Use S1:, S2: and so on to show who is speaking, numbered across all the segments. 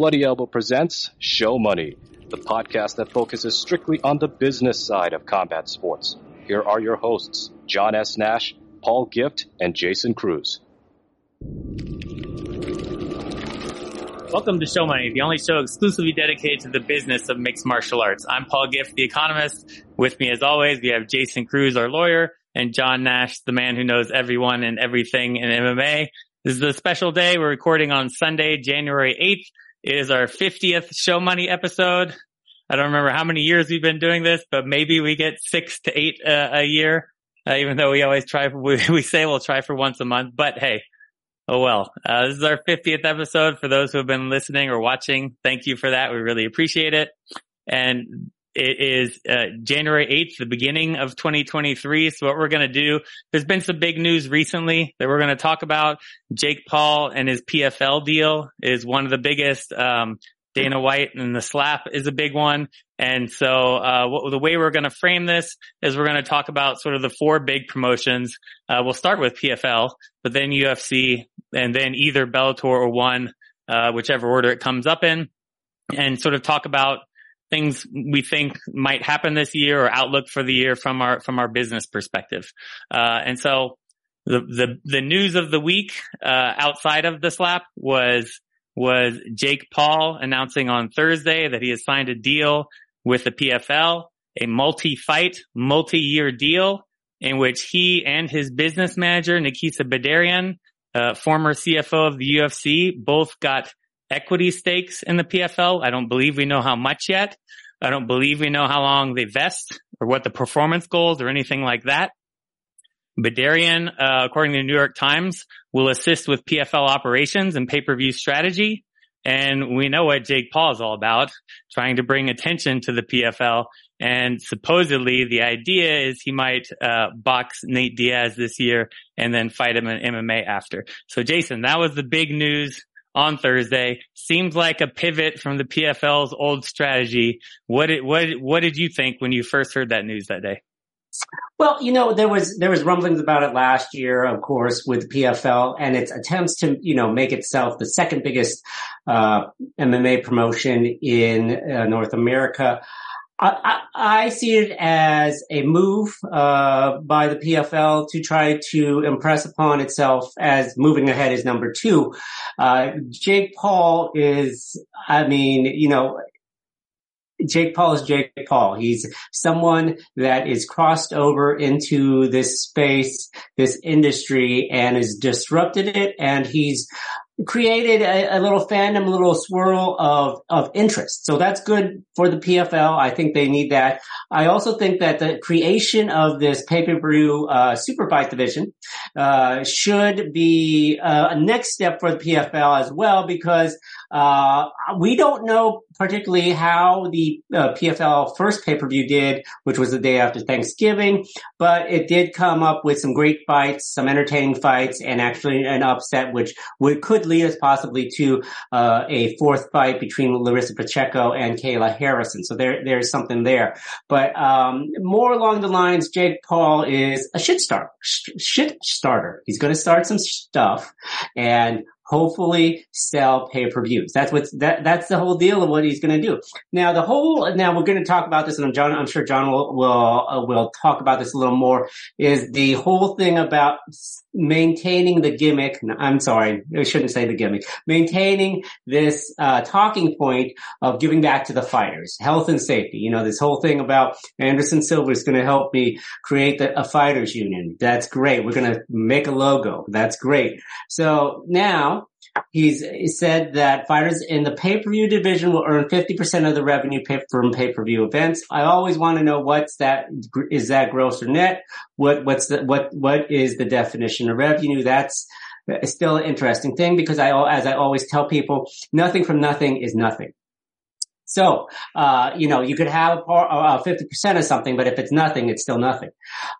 S1: Bloody Elbow presents Show Money, the podcast that focuses strictly on the business side of combat sports. Here are your hosts, John S. Nash, Paul Gift, and Jason Cruz.
S2: Welcome to Show Money, the only show exclusively dedicated to the business of mixed martial arts. I'm Paul Gift, the economist. With me, as always, we have Jason Cruz, our lawyer, and John Nash, the man who knows everyone and everything in MMA. This is a special day. We're recording on Sunday, January 8th. It is our 50th Show Money episode. I don't remember how many years we've been doing this, but maybe we get six to eight uh, a year. Uh, even though we always try, we, we say we'll try for once a month, but hey, oh well. Uh, this is our 50th episode. For those who have been listening or watching, thank you for that. We really appreciate it. And it is uh, January 8th, the beginning of 2023. So what we're going to do, there's been some big news recently that we're going to talk about. Jake Paul and his PFL deal is one of the biggest. Um, Dana White and the slap is a big one. And so, uh, what, the way we're going to frame this is we're going to talk about sort of the four big promotions. Uh, we'll start with PFL, but then UFC and then either Bellator or one, uh, whichever order it comes up in and sort of talk about things we think might happen this year or outlook for the year from our from our business perspective. Uh, and so the the the news of the week uh, outside of the slap was was Jake Paul announcing on Thursday that he has signed a deal with the PFL, a multi-fight, multi-year deal in which he and his business manager Nakisa Bidarian, uh, former CFO of the UFC, both got equity stakes in the PFL. I don't believe we know how much yet. I don't believe we know how long they vest or what the performance goals or anything like that. Bidarian, uh, according to the New York Times, will assist with PFL operations and pay-per-view strategy. And we know what Jake Paul is all about, trying to bring attention to the PFL. And supposedly the idea is he might, uh, box Nate Diaz this year and then fight him in MMA after. So Jason, that was the big news on Thursday. Seems like a pivot from the PFL's old strategy. What did, what, what did you think when you first heard that news that day?
S3: Well, you know, there was there was rumblings about it last year, of course, with PFL and its attempts to, you know, make itself the second biggest uh, MMA promotion in uh, North America. I, I, see it as a move uh, by the PFL to try to impress upon itself as moving ahead is number two. Uh, Jake Paul is, I mean, you know, Jake Paul is Jake Paul. He's someone that is crossed over into this space, this industry, and has disrupted it. And he's created a, a, little fandom, a little swirl of, of interest. So that's good for the PFL. I think they need that. I also think that the creation of this pay-per-view, uh, super fight division, uh, should be uh, a next step for the PFL as well because, uh, we don't know particularly how the uh, PFL first pay-per-view did, which was the day after Thanksgiving, but it did come up with some great fights, some entertaining fights, and actually an upset, which would, could lead us possibly to uh, a fourth fight between Larissa Pacheco and Kayla Harrison. So there, there's something there. But um, more along the lines, Jake Paul is a shit starter. Shit starter. He's going to start some stuff, and hopefully sell pay-per-views. That's what's that that's the whole deal of what he's going to do. Now the whole now we're going to talk about this and John I'm sure John will will uh, will talk about this a little more is the whole thing about maintaining the gimmick. I'm sorry, I shouldn't say the gimmick. Maintaining this uh, talking point of giving back to the fighters, health and safety. You know, this whole thing about Anderson Silva is going to help me create the, a fighters union. That's great. We're going to make a logo. That's great. So now He's he said that fighters in the pay-per-view division will earn 50% of the revenue pay- from pay-per-view events. I always want to know what's that, is that gross or net? What, what's the, what, what is the definition of revenue? That's uh, still an interesting thing because I, as I always tell people, nothing from nothing is nothing. So, uh, you know, you could have a uh, 50% of something, but if it's nothing, it's still nothing.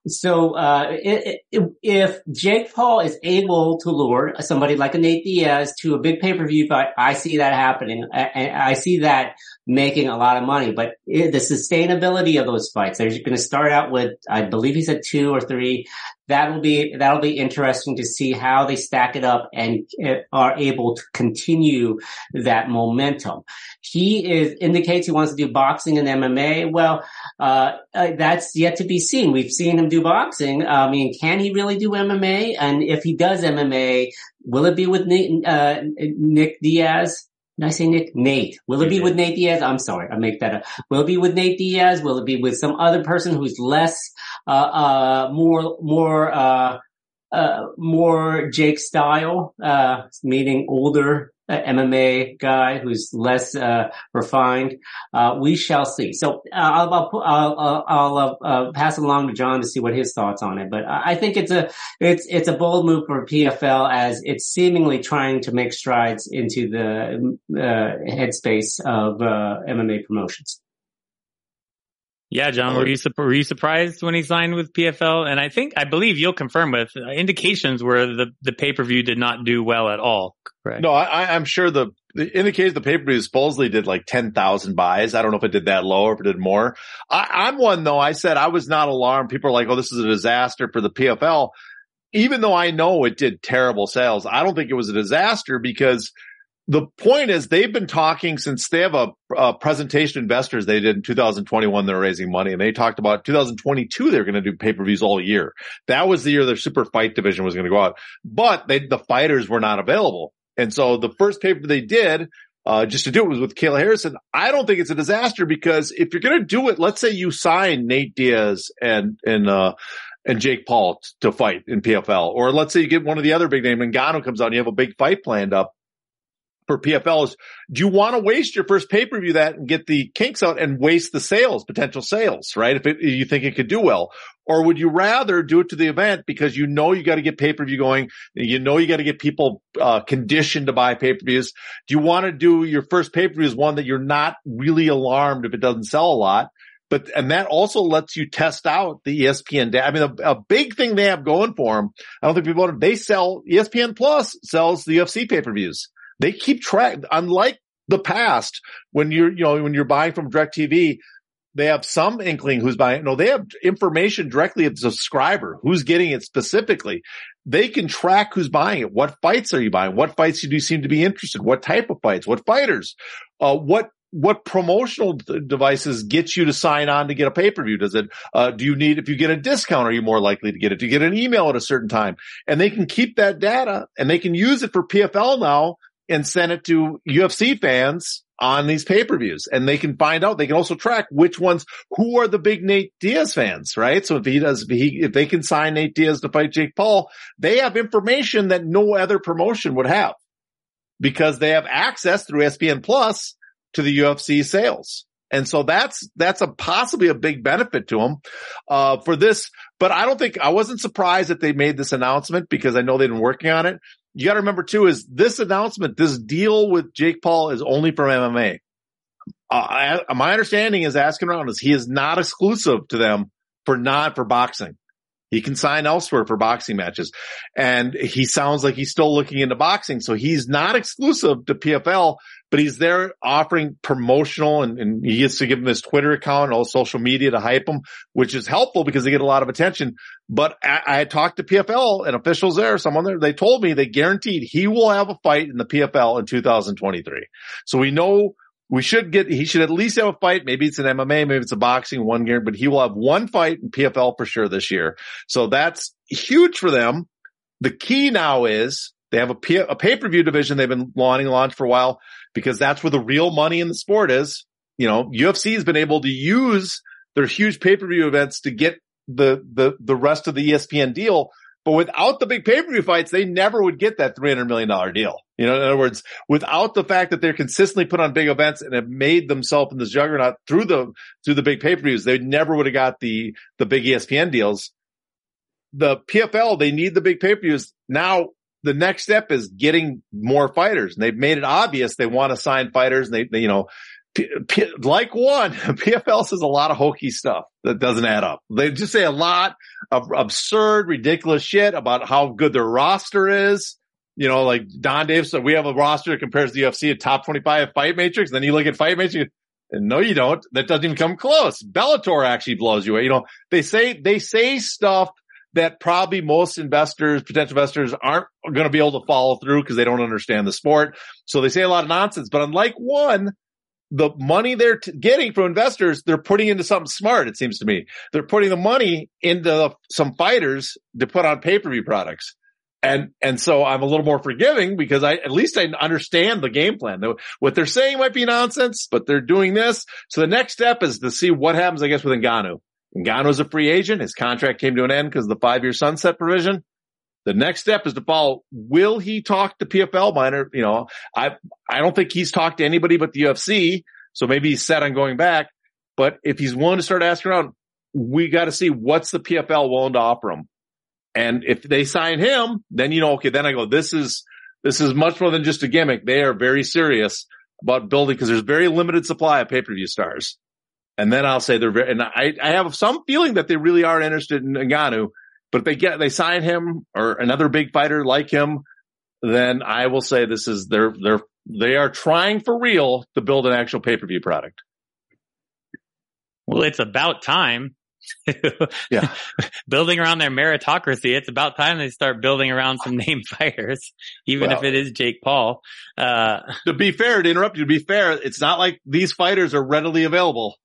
S3: So, uh, it, it, if Jake Paul is able to lure somebody like a Nate Diaz to a big pay-per-view fight, I see that happening. I, I see that making a lot of money, but it, the sustainability of those fights, they're going to start out with, I believe he said two or three that'll be that'll be interesting to see how they stack it up and uh, are able to continue that momentum. He is indicates he wants to do boxing and MMA. Well, uh, uh, that's yet to be seen. We've seen him do boxing. I mean, can he really do MMA? And if he does MMA, will it be with Nick, uh, Nick Diaz? Did I say Nick? Nate. Will it be with Nate Diaz? I'm sorry, I make that up. Will it be with Nate Diaz? Will it be with some other person who's less, uh, uh, more, more, uh, uh, more Jake style, uh, meaning older, MMA guy who's less uh, refined. Uh, we shall see. So uh, I'll I'll, I'll, I'll pass it along to John to see what his thoughts on it. But I think it's a it's it's a bold move for PFL as it's seemingly trying to make strides into the uh, headspace of MMA promotions.
S2: Yeah, John, were you, were you surprised when he signed with PFL? And I think, I believe you'll confirm with uh, indications where the, the pay-per-view did not do well at all, correct?
S4: No, I, I'm sure the, the indicates the pay-per-view supposedly did like 10,000 buys. I don't know if it did that low or if it did more. I, I'm one though. I said I was not alarmed. People are like, oh, this is a disaster for the PFL. Even though I know it did terrible sales, I don't think it was a disaster because the point is they've been talking since they have a, a, presentation investors they did in 2021 they're raising money and they talked about 2022 they're going to do pay-per-views all year that was the year their super fight division was going to go out but they the fighters were not available and so the first paper they did uh, just to do it was with Kayla Harrison. I don't think it's a disaster because if you're going to do it, let's say you sign Nate Diaz and, and, uh, and Jake Paul to fight in PFL, or let's say you get one of the other big names, Ngannou comes out and you have a big fight planned up for PFL is do you want to waste your first pay per view that and get the kinks out and waste the sales, potential sales, right? If, it, if you think it could do well, or would you rather do it to the event because you know you got to get pay per view going, you know you got to get people uh, conditioned to buy pay per views. Do you want to do your first pay per view is one that you're not really alarmed if it doesn't sell a lot? But, and that also lets you test out the ESPN. I mean, a, a, big thing they have going for them. I don't think people they sell ESPN Plus sells the UFC pay-per-views. They keep track, unlike the past when you're, you know, when you're buying from DirecTV, they have some inkling who's buying. No, they have information directly of the subscriber who's getting it specifically. They can track who's buying it. What fights are you buying? What fights do you seem to be interested? What type of fights? What fighters? Uh, what what promotional devices get you to sign on to get a pay-per-view? Does it, uh, do you need, if you get a discount, are you more likely to get it? Do you get an email at a certain time? And they can keep that data and they can use it for PFL now and send it to UFC fans on these pay-per-views and they can find out, they can also track which ones, who are the big Nate Diaz fans, right? So if he does, if he, if they can sign Nate Diaz to fight Jake Paul, they have information that no other promotion would have because they have access through ESPN plus to the UFC sales. And so that's, that's a possibly a big benefit to them, uh, for this. But I don't think, I wasn't surprised that they made this announcement because I know they've been working on it you got to remember too is this announcement, this deal with Jake Paul is only for MMA. Uh, I, my understanding is asking around is he is not exclusive to them for not for boxing. He can sign elsewhere for boxing matches. And he sounds like he's still looking into boxing. So he's not exclusive to PFL, but he's there offering promotional and, and he gets to give him his Twitter account and all social media to hype him, which is helpful because they get a lot of attention. But I, I talked to PFL and officials there, someone there, they told me they guaranteed he will have a fight in the PFL in 2023. So we know we should get, he should at least have a fight. Maybe it's an MMA, maybe it's a boxing one game, but he will have one fight in PFL for sure this year. So that's huge for them. The key now is they have a, P- a pay-per-view division they've been wanting to launch for a while because that's where the real money in the sport is. You know, UFC has been able to use their huge pay-per-view events to get the, the, the rest of the ESPN deal but without the big pay-per-view fights, they never would get that $300 million deal. You know, in other words, without the fact that they're consistently put on big events and have made themselves in this juggernaut through the, through the big pay-per-views, they never would have got the, the big ESPN deals. The PFL, they need the big pay-per-views. Now the next step is getting more fighters and they've made it obvious they want to sign fighters and they, they you know, P- P- like one, PFL says a lot of hokey stuff that doesn't add up. They just say a lot of absurd, ridiculous shit about how good their roster is. You know, like Donn Davis said, we have a roster that compares the UFC to top 25 fight matrix. Then you look at fight matrix and no, you don't. That doesn't even come close. Bellator actually blows you away. You know, they say, they say stuff that probably most investors, potential investors aren't going to be able to follow through because they don't understand the sport. So they say a lot of nonsense, but unlike one, the money they're t- getting from investors, they're putting into something smart. It seems to me they're putting the money into some fighters to put on pay-per-view products. And, and so I'm a little more forgiving because I, at least I understand the game plan. What they're saying might be nonsense, but they're doing this. So the next step is to see what happens, I guess, with Ngannou. Ngannou's a free agent. His contract came to an end because of the five year sunset provision. The next step is to follow. Will he talk to PFL minor? You know, I, I don't think he's talked to anybody but the UFC. So maybe he's set on going back. But if he's willing to start asking around, we got to see what's the PFL willing to offer him. And if they sign him, then you know, okay, then I go, this is, this is much more than just a gimmick. They are very serious about building because there's very limited supply of pay-per-view stars. And then I'll say they're very, and I, I have some feeling that they really are interested in Ngannou, but if they get, they sign him or another big fighter like him, then I will say this is, they're, they're, they are trying for real to build an actual pay-per-view product.
S2: Well, it's about time
S4: yeah.
S2: building around their meritocracy. It's about time they start building around some name fighters, even well, if it is Jake Paul. Uh,
S4: to be fair, to interrupt you, to be fair, it's not like these fighters are readily available.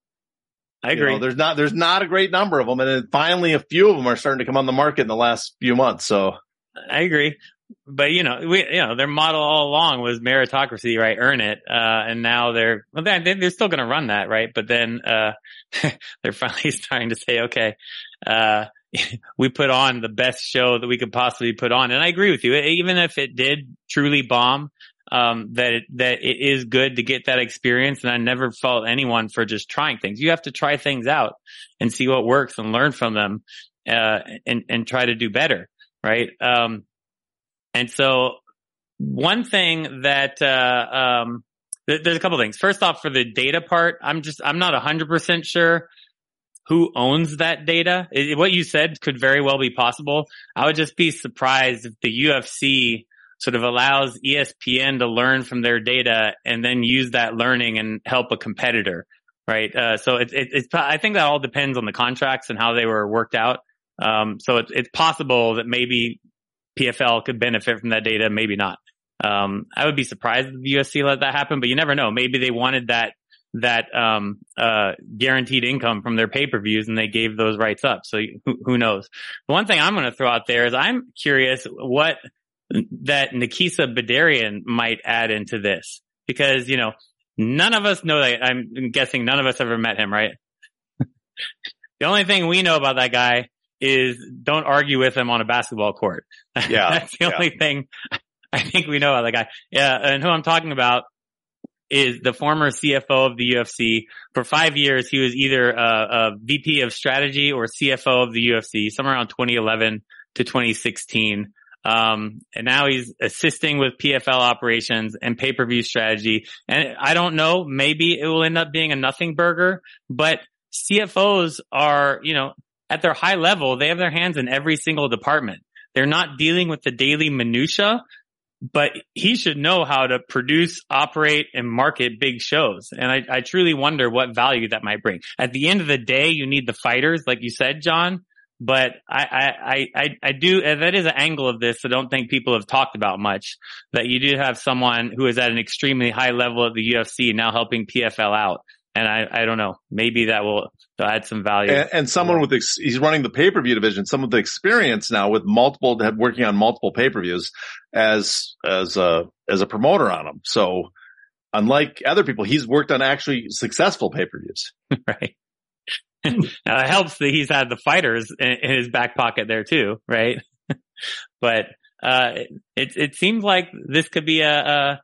S2: I agree.
S4: You know, there's not, there's not a great number of them. And then finally a few of them are starting to come on the market in the last few months. So
S2: I agree but you know, we, you know, their model all along was meritocracy, right? Earn it. Uh, and now they're, well, they, they're still going to run that, right? But then, uh, they're finally starting to say, okay, uh, we put on the best show that we could possibly put on. And I agree with you. Even if it did truly bomb, um, that it, that it is good to get that experience. And I never fault anyone for just trying things. You have to try things out and see what works and learn from them, uh, and, and try to do better. Right. Um, and so one thing that, uh, um, th- there's a couple things. First off, for the data part, I'm just, I'm not hundred percent sure who owns that data. It, what you said could very well be possible. I would just be surprised if the UFC sort of allows ESPN to learn from their data and then use that learning and help a competitor. Right. Uh, so it, it, it's, I think that all depends on the contracts and how they were worked out. Um, so it's, it's possible that maybe PFL could benefit from that data, maybe not. Um, I would be surprised if the UFC let that happen, but you never know. Maybe they wanted that that um, uh, guaranteed income from their pay per views, and they gave those rights up. So who, who knows? The one thing I'm going to throw out there is I'm curious what that Nakisa Bidarian might add into this because you know none of us know that. I'm guessing none of us ever met him, right? the only thing we know about that guy is don't argue with him on a basketball court.
S4: Yeah.
S2: That's the
S4: yeah.
S2: only thing I think we know about the guy. Yeah. And who I'm talking about is the former CFO of the UFC. For five years, he was either a, a VP of strategy or CFO of the UFC, somewhere around 2011 to 2016. Um, and now he's assisting with PFL operations and pay-per-view strategy. And I don't know, maybe it will end up being a nothing burger, but CFOs are, you know, at their high level, they have their hands in every single department. They're not dealing with the daily minutia, but he should know how to produce, operate, and market big shows. And I, I truly wonder what value that might bring. At the end of the day, you need the fighters, like you said, John. But I, I, I, I do, uh, that is an angle of this I don't think people have talked about much, that you do have someone who is at an extremely high level of the UFC now helping PFL out. And I, I don't know. Maybe that will add some value.
S4: And, and someone with, ex- he's running the pay per view division, some of the experience now with multiple, working on multiple pay per views as, as a, as a promoter on them. So unlike other people, he's worked on actually successful pay per views.
S2: right. now it helps that he's had the fighters in, in his back pocket there too, right? but, uh, it, it seems like this could be a, a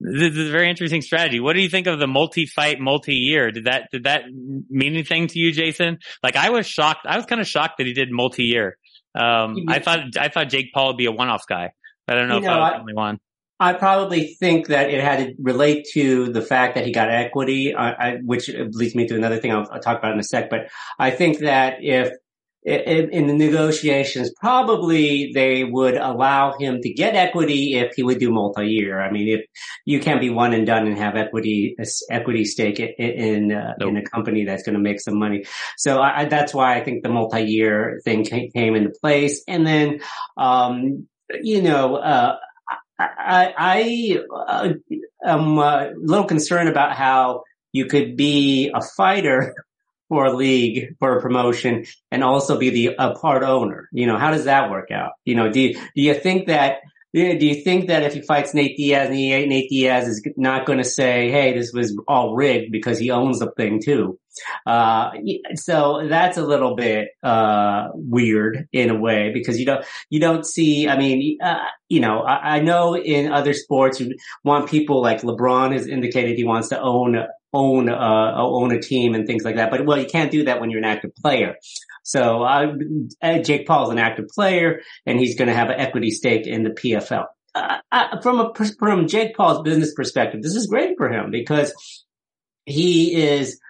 S2: this is a very interesting strategy. What do you think of the multi-fight, multi-year? Did that did that mean anything to you, Jason? Like I was shocked. I was kind of shocked that he did multi-year. Um, I thought I thought Jake Paul would be a one-off guy. I don't know you if know, I was the only one.
S3: I probably think that it had to relate to the fact that he got equity, uh, I, which leads me to another thing I'll, I'll talk about in a sec. But I think that if in, in, the negotiations, probably they would allow him to get equity if he would do multi-year. I mean, if you can't be one and done and have equity equity stake in in, uh, nope. in a company that's going to make some money. So I, that's why I think the multi-year thing came, came into place. And then, um, you know, uh, I, I uh, am a little concerned about how you could be a fighter for a league for a promotion and also be the a part owner. You know, how does that work out? You know, do you, do you think that do you think that if he fights Nate Diaz, and he, Nate Diaz is not going to say, "Hey, this was all rigged" because he owns the thing too? Uh, so that's a little bit uh, weird in a way because you don't you don't see. I mean, uh, you know, I, I, know in other sports you want people like LeBron has indicated he wants to own own uh, own a team and things like that. But well, you can't do that when you're an active player. So uh, Jake Paul is an active player, and he's going to have an equity stake in the PFL. Uh, uh, from a from Jake Paul's business perspective, this is great for him because he is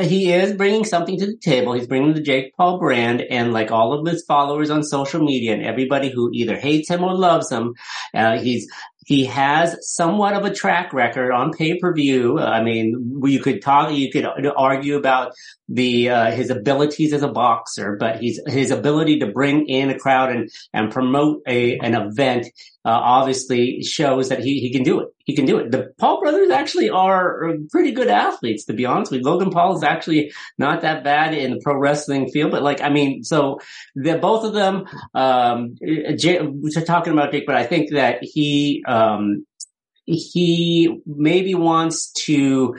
S3: he is bringing something to the table. He's bringing the Jake Paul brand and like all of his followers on social media and everybody who either hates him or loves him. Uh, he's he has somewhat of a track record on pay per view. I mean, you could talk, you could argue about the uh, his abilities as a boxer, but his his ability to bring in a crowd and and promote a an event uh, obviously shows that he he can do it. He can do it. The Paul brothers actually are pretty good athletes, to be honest with you. Logan Paul is actually not that bad in the pro wrestling field, but like I mean, so the both of them. Um, Jay, talking about Jake, but I think that he um, he maybe wants to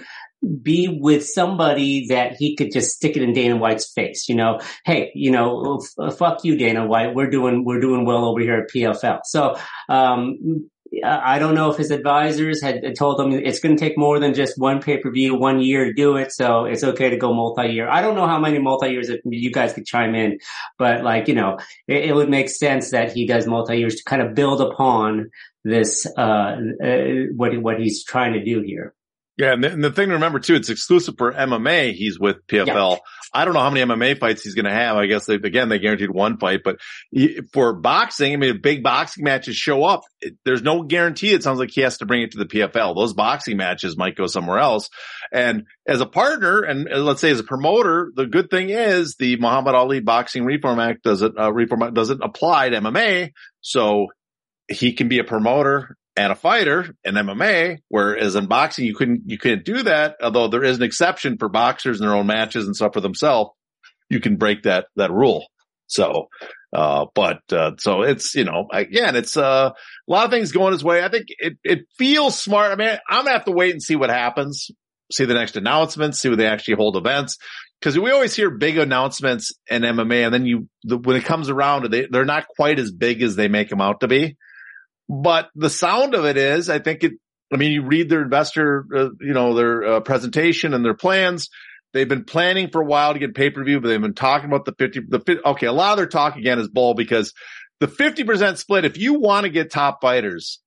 S3: be with somebody that he could just stick it in Dana White's face. You know, hey, you know, f- fuck you, Dana White. We're doing we're doing well over here at PFL. So um, I don't know if his advisors had told him it's going to take more than just one pay per view, one year to do it. So it's okay to go multi year. I don't know how many multi years you guys could chime in, but like, you know, it, it would make sense that he does multi years to kind of build upon this, uh, uh, what, what he's trying to do here.
S4: Yeah, and the, and the, thing to remember too, it's exclusive for MMA. He's with PFL. Yeah. I don't know how many MMA fights he's going to have. I guess they, again they guaranteed one fight, but for boxing, I mean, big boxing matches show up. It, there's no guarantee. It sounds like he has to bring it to the PFL. Those boxing matches might go somewhere else. And as a partner, and let's say as a promoter, the good thing is the Muhammad Ali Boxing Reform Act doesn't uh, reform doesn't apply to MMA, so he can be a promoter and a fighter in MMA, whereas in boxing you couldn't you couldn't do that. Although there is an exception for boxers in their own matches and stuff for themselves, you can break that that rule. So, uh, but uh, so it's you know again it's uh, a lot of things going his way. I think it it feels smart. I mean, I'm gonna have to wait and see what happens. See the next announcements. See when they actually hold events. Because we always hear big announcements in MMA, and then you the, when it comes around, they they're not quite as big as they make them out to be. But the sound of it is, I think it, I mean, you read their investor, uh, you know, their uh, presentation and their plans. They've been planning for a while to get pay per view, but they've been talking about the 50, the, okay, a lot of their talk again is bull because the 50% split, if you want to get top fighters,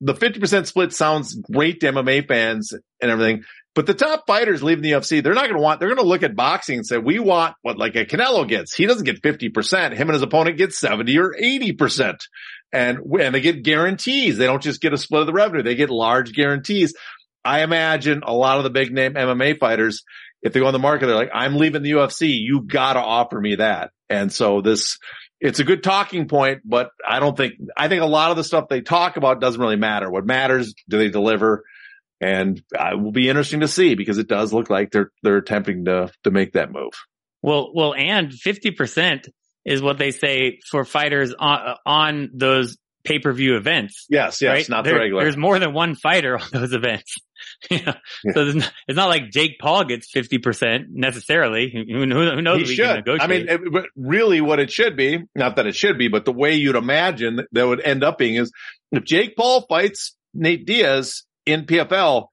S4: the 50% split sounds great to MMA fans and everything. But the top fighters leaving the UFC, they're not going to want, they're going to look at boxing and say, we want what like a Canelo gets. He doesn't get 50%. Him and his opponent get 70 or 80% and, and they get guarantees. They don't just get a split of the revenue. They get large guarantees. I imagine a lot of the big name MMA fighters, if they go on the market, they're like, I'm leaving the UFC. You gotta offer me that. And so this, it's a good talking point, but I don't think, I think a lot of the stuff they talk about doesn't really matter. What matters, do they deliver? And it will be interesting to see because it does look like they're, they're attempting to, to make that move.
S2: Well, well, and 50% is what they say for fighters on, on those pay per view events.
S4: Yes, yes, right? not
S2: there,
S4: the regular.
S2: There's more than one fighter on those events. yeah. So not, it's not like Jake Paul gets 50% necessarily. Who, who knows?
S4: He should. I mean, it, really what it should be, not that it should be, but the way you'd imagine that would end up being is if Jake Paul fights Nate Diaz in PFL,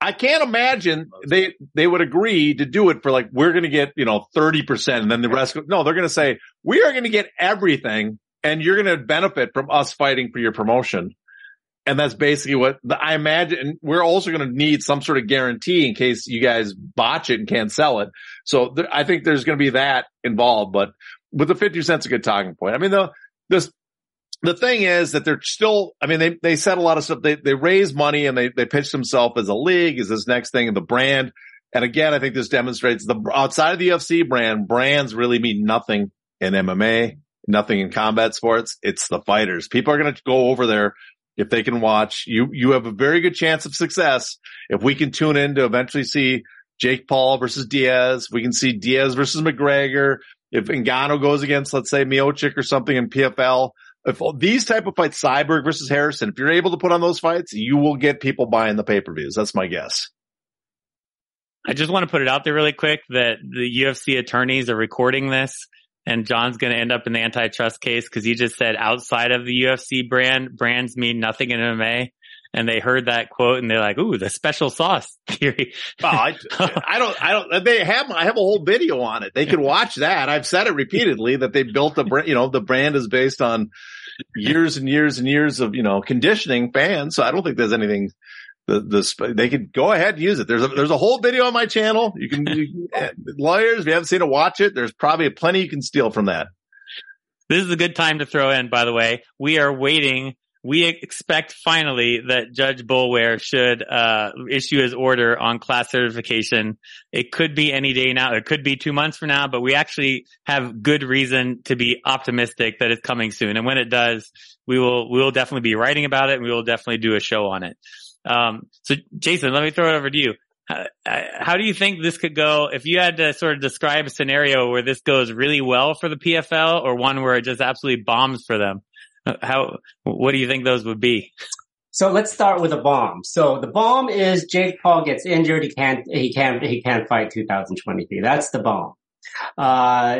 S4: I can't imagine they they would agree to do it for like we're going to get you know thirty percent and then the rest. No, they're going to say we are going to get everything and you're going to benefit from us fighting for your promotion. And that's basically what the, I imagine. We're also going to need some sort of guarantee in case you guys botch it and can't sell it. So I think there's going to be that involved. But with the 50 cents a good talking point. I mean, the, this, the thing is that they're still, I mean, they, they said a lot of stuff. They, they raise money and they, they pitch themselves as a league, as this next thing, in the brand. And again, I think this demonstrates the outside of the UFC brand, brands really mean nothing in MMA, nothing in combat sports. It's the fighters. People are going to go over there if they can watch. You, you have a very good chance of success if we can tune in to eventually see Jake Paul versus Diaz. We can see Diaz versus McGregor. If Ngannou goes against, let's say Miocic or something in PFL, if these type of fights, Cyborg versus Harrison, if you're able to put on those fights, you will get people buying the pay-per-views. That's my guess.
S2: I just want to put it out there really quick that the UFC attorneys are recording this and John's going to end up in the antitrust case because he just said outside of the UFC brand, brands mean nothing in MMA and they heard that quote and they're like, "Ooh, the special sauce theory."
S4: well, I, I, don't, I don't. They have, I have a whole video on it. They can watch that. I've said it repeatedly that they built the brand. You know, the brand is based on years and years and years of you know conditioning fans. So I don't think there's anything. The, the they could go ahead and use it. There's a there's a whole video on my channel. You can you, eh, lawyers. If you haven't seen it, watch it. There's probably plenty you can steal from that.
S2: This is a good time to throw in. By the way, we are waiting we expect finally that Judge Boulware should uh, issue his order on class certification. It could be any day now. It could be two months from now, but we actually have good reason to be optimistic that it's coming soon. And when it does, we will we will definitely be writing about it. and We will definitely do a show on it. Um, so, Jason, let me throw it over to you. How, how do you think this could go if you had to sort of describe a scenario where this goes really well for the PFL or one where it just absolutely bombs for them? How, what do you think those would be?
S3: So let's start with the bomb. So the bomb is Jake Paul gets injured. He can't, he can't, he can't fight 2023. That's the bomb. Uh,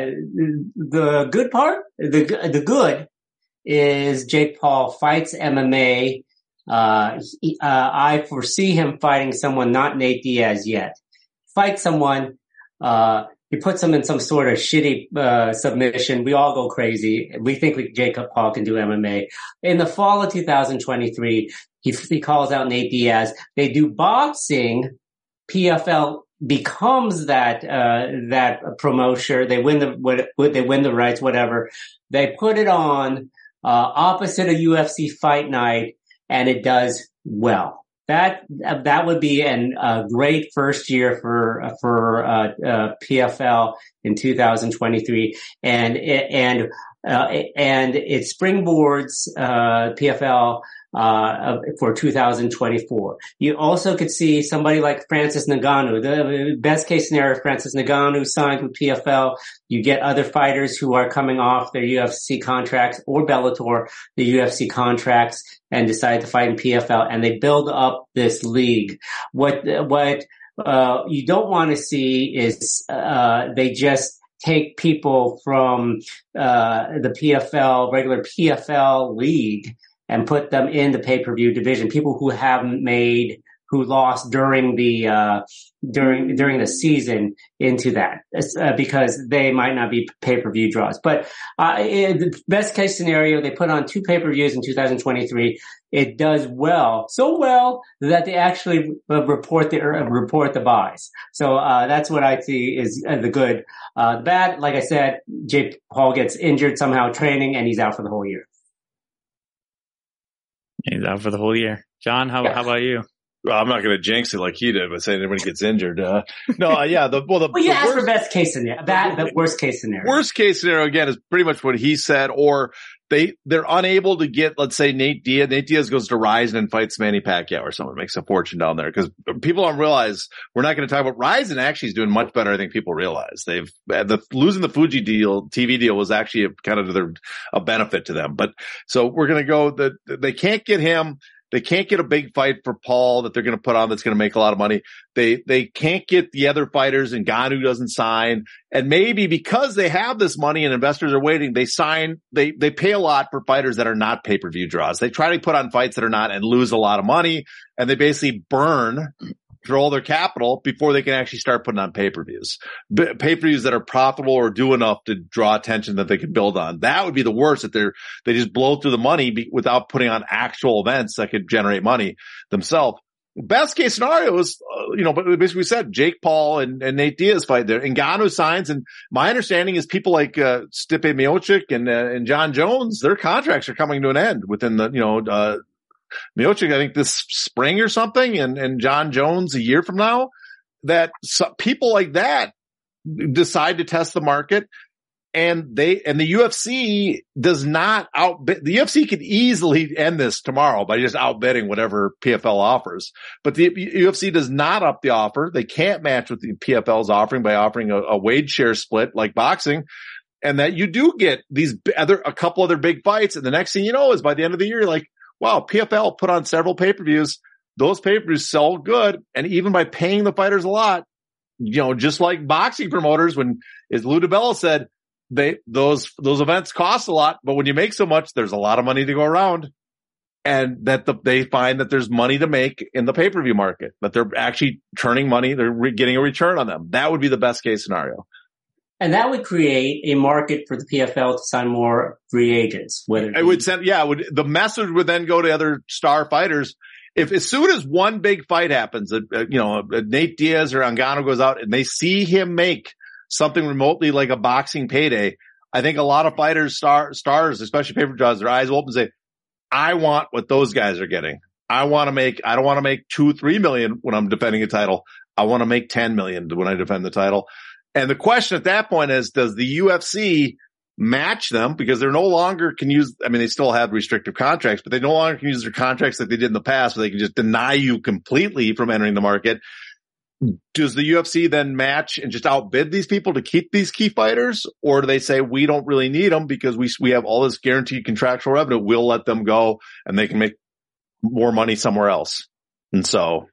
S3: the good part, the, the good is Jake Paul fights MMA. Uh, he, uh, I foresee him fighting someone, not Nate Diaz yet. Fight someone, uh, he puts him in some sort of shitty uh, submission. We all go crazy. We think we, Jacob Paul can do MMA. In the fall of 2023, he, he calls out Nate Diaz. They do boxing. PFL becomes that uh, that promoter. They win the what, they win the rights, whatever. They put it on uh, opposite a UFC fight night, and it does well that that would be a uh, great first year for for uh, uh, PFL in 2023, and and uh, and it springboards uh, PFL uh, for 2024. You also could see somebody like Francis Ngannou. The best case scenario, Francis Ngannou signed with PFL. You get other fighters who are coming off their UFC contracts or Bellator, the UFC contracts and decide to fight in PFL and they build up this league. What, what, uh, you don't want to see is, uh, they just take people from, uh, the PFL, regular PFL league and put them in the pay-per-view division. People who haven't made, who lost during the uh, during during the season into that uh, because they might not be pay-per-view draws. But uh, the best case scenario, they put on two pay-per-views in 2023. It does well, so well that they actually uh, report the uh, report the buys. So uh, that's what I see is the good. the bad, like I said, Jake Paul gets injured somehow training and he's out for the whole year.
S2: He's out for the whole year. John, how, yeah. how about you?
S4: Well, I'm not going to jinx it like he did but saying everybody gets injured. Uh, no, uh, yeah. The, well, the,
S3: well, yeah, the worst, best case scenario. That, the worst case scenario.
S4: Worst case scenario again is pretty much what he said, or they, they're unable to get, let's say Nate Diaz, Nate Diaz goes to Rizin and fights Manny Pacquiao or someone makes a fortune down there. Cause people don't realize we're not going to talk about Rizin actually is doing much better. I think people realize they've, uh, the losing the Fuji deal, TV deal was actually a, kind of their, a benefit to them. But so we're going to go that they can't get him. They can't get a big fight for Paul that they're going to put on that's going to make a lot of money. They, they can't get the other fighters and Ngannou doesn't sign. And maybe because they have this money and investors are waiting, they sign, they, they pay a lot for fighters that are not pay-per-view draws. They try to put on fights that are not and lose a lot of money and they basically burn all their capital before they can actually start putting on pay-per-views. B- pay-per-views that are profitable or do enough to draw attention that they can build on. That would be the worst that they're, they just blow through the money be- without putting on actual events that could generate money themselves. best case scenario is, uh, you know, but basically we said Jake Paul and, and Nate Diaz fight there. Ngannou signs. And my understanding is people like, uh, Stipe Miocic and, uh, and Jon Jones, their contracts are coming to an end within the, you know, uh, Miocic, I think this spring or something and, and Jon Jones a year from now that so, people like that decide to test the market and they and the UFC does not outbid the UFC could easily end this tomorrow by just outbidding whatever PFL offers. But the UFC does not up the offer. They can't match what the PFL is offering by offering a, a wage share split like boxing. And that you do get these other a couple other big fights, and the next thing you know is by the end of the year, like, wow, PFL put on several pay per views. Those pay per views sell good, and even by paying the fighters a lot, you know, just like boxing promoters, when as Lou DiBella said, they those those events cost a lot, but when you make so much, there's a lot of money to go around, and that the, they find that there's money to make in the pay per view market. That they're actually turning money, they're re- getting a return on them. That would be the best case scenario.
S3: And that would create a market for the PFL to sign more free agents. Whether
S4: it would send, yeah, would the message would then go to other star fighters. If as soon as one big fight happens, uh, you know, Nate Diaz or Ngannou goes out and they see him make something remotely like a boxing payday, I think a lot of fighters, star, stars, especially paper draws, their eyes will open and say, I want what those guys are getting. I want to make, I don't want to make two, three million when I'm defending a title. I want to make 10 million when I defend the title. And the question at that point is, does the UFC match them because they're no longer can use, I mean, they still have restrictive contracts, but they no longer can use their contracts like they did in the past where they can just deny you completely from entering the market does the UFC then match and just outbid these people to keep these key fighters? Or do they say, we don't really need them because we, we have all this guaranteed contractual revenue. We'll let them go and they can make more money somewhere else. And so,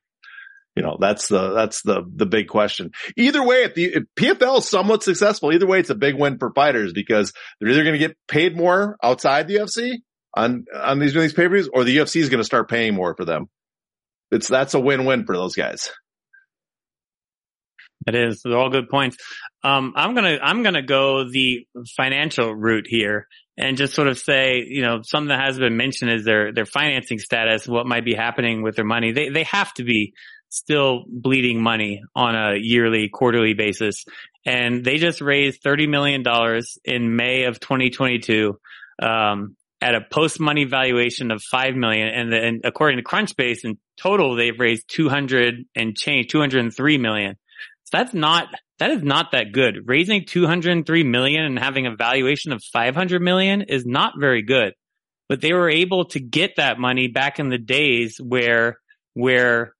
S4: you know, that's the, that's the, the big question. Either way, if the if PFL is somewhat successful, either way, it's a big win for fighters because they're either going to get paid more outside the UFC on, on these, these pay-per-views or the UFC is going to start paying more for them. It's, that's a win-win for those guys.
S2: It is. They're all good points. Um, I'm gonna I'm gonna go the financial route here and just sort of say, you know, something that has been mentioned is their their financing status, what might be happening with their money. They they have to be still bleeding money on a yearly, quarterly basis, and they just raised thirty million dollars in May of 2022. Um, at a post money valuation of five million, and, then according to Crunchbase, in total they've raised two hundred and change, two hundred and three million that's not that is not that good. Raising 203 million and having a valuation of 500 million is not very good. But they were able to get that money back in the days where where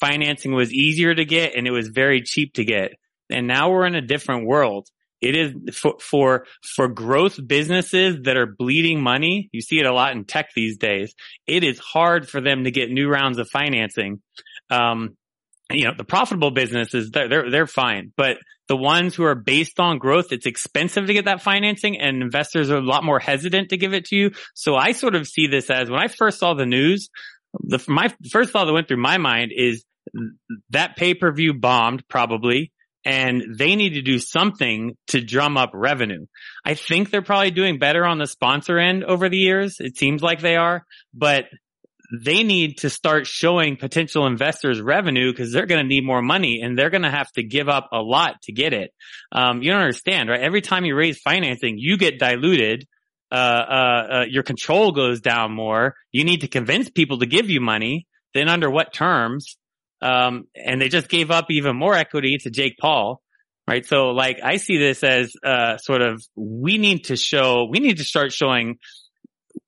S2: financing was easier to get and it was very cheap to get. And now we're in a different world. It is for, for, for growth businesses that are bleeding money. You see it a lot in tech these days. It is hard for them to get new rounds of financing. Um, you know, the profitable businesses, they're, they're, they're fine. But the ones who are based on growth, it's expensive to get that financing and investors are a lot more hesitant to give it to you. So I sort of see this as when I first saw the news, the, my first thought that went through my mind is that pay per view bombed probably and they need to do something to drum up revenue. I think they're probably doing better on the sponsor end over the years. It seems like they are, but they need to start showing potential investors revenue because they're going to need more money and they're going to have to give up a lot to get it. Um, you don't understand, right? Every time you raise financing, you get diluted. Uh, uh, uh, your control goes down more. You need to convince people to give you money. Then under what terms? Um, and they just gave up even more equity to Jake Paul. Right. So like I see this as, uh, sort of, we need to show, we need to start showing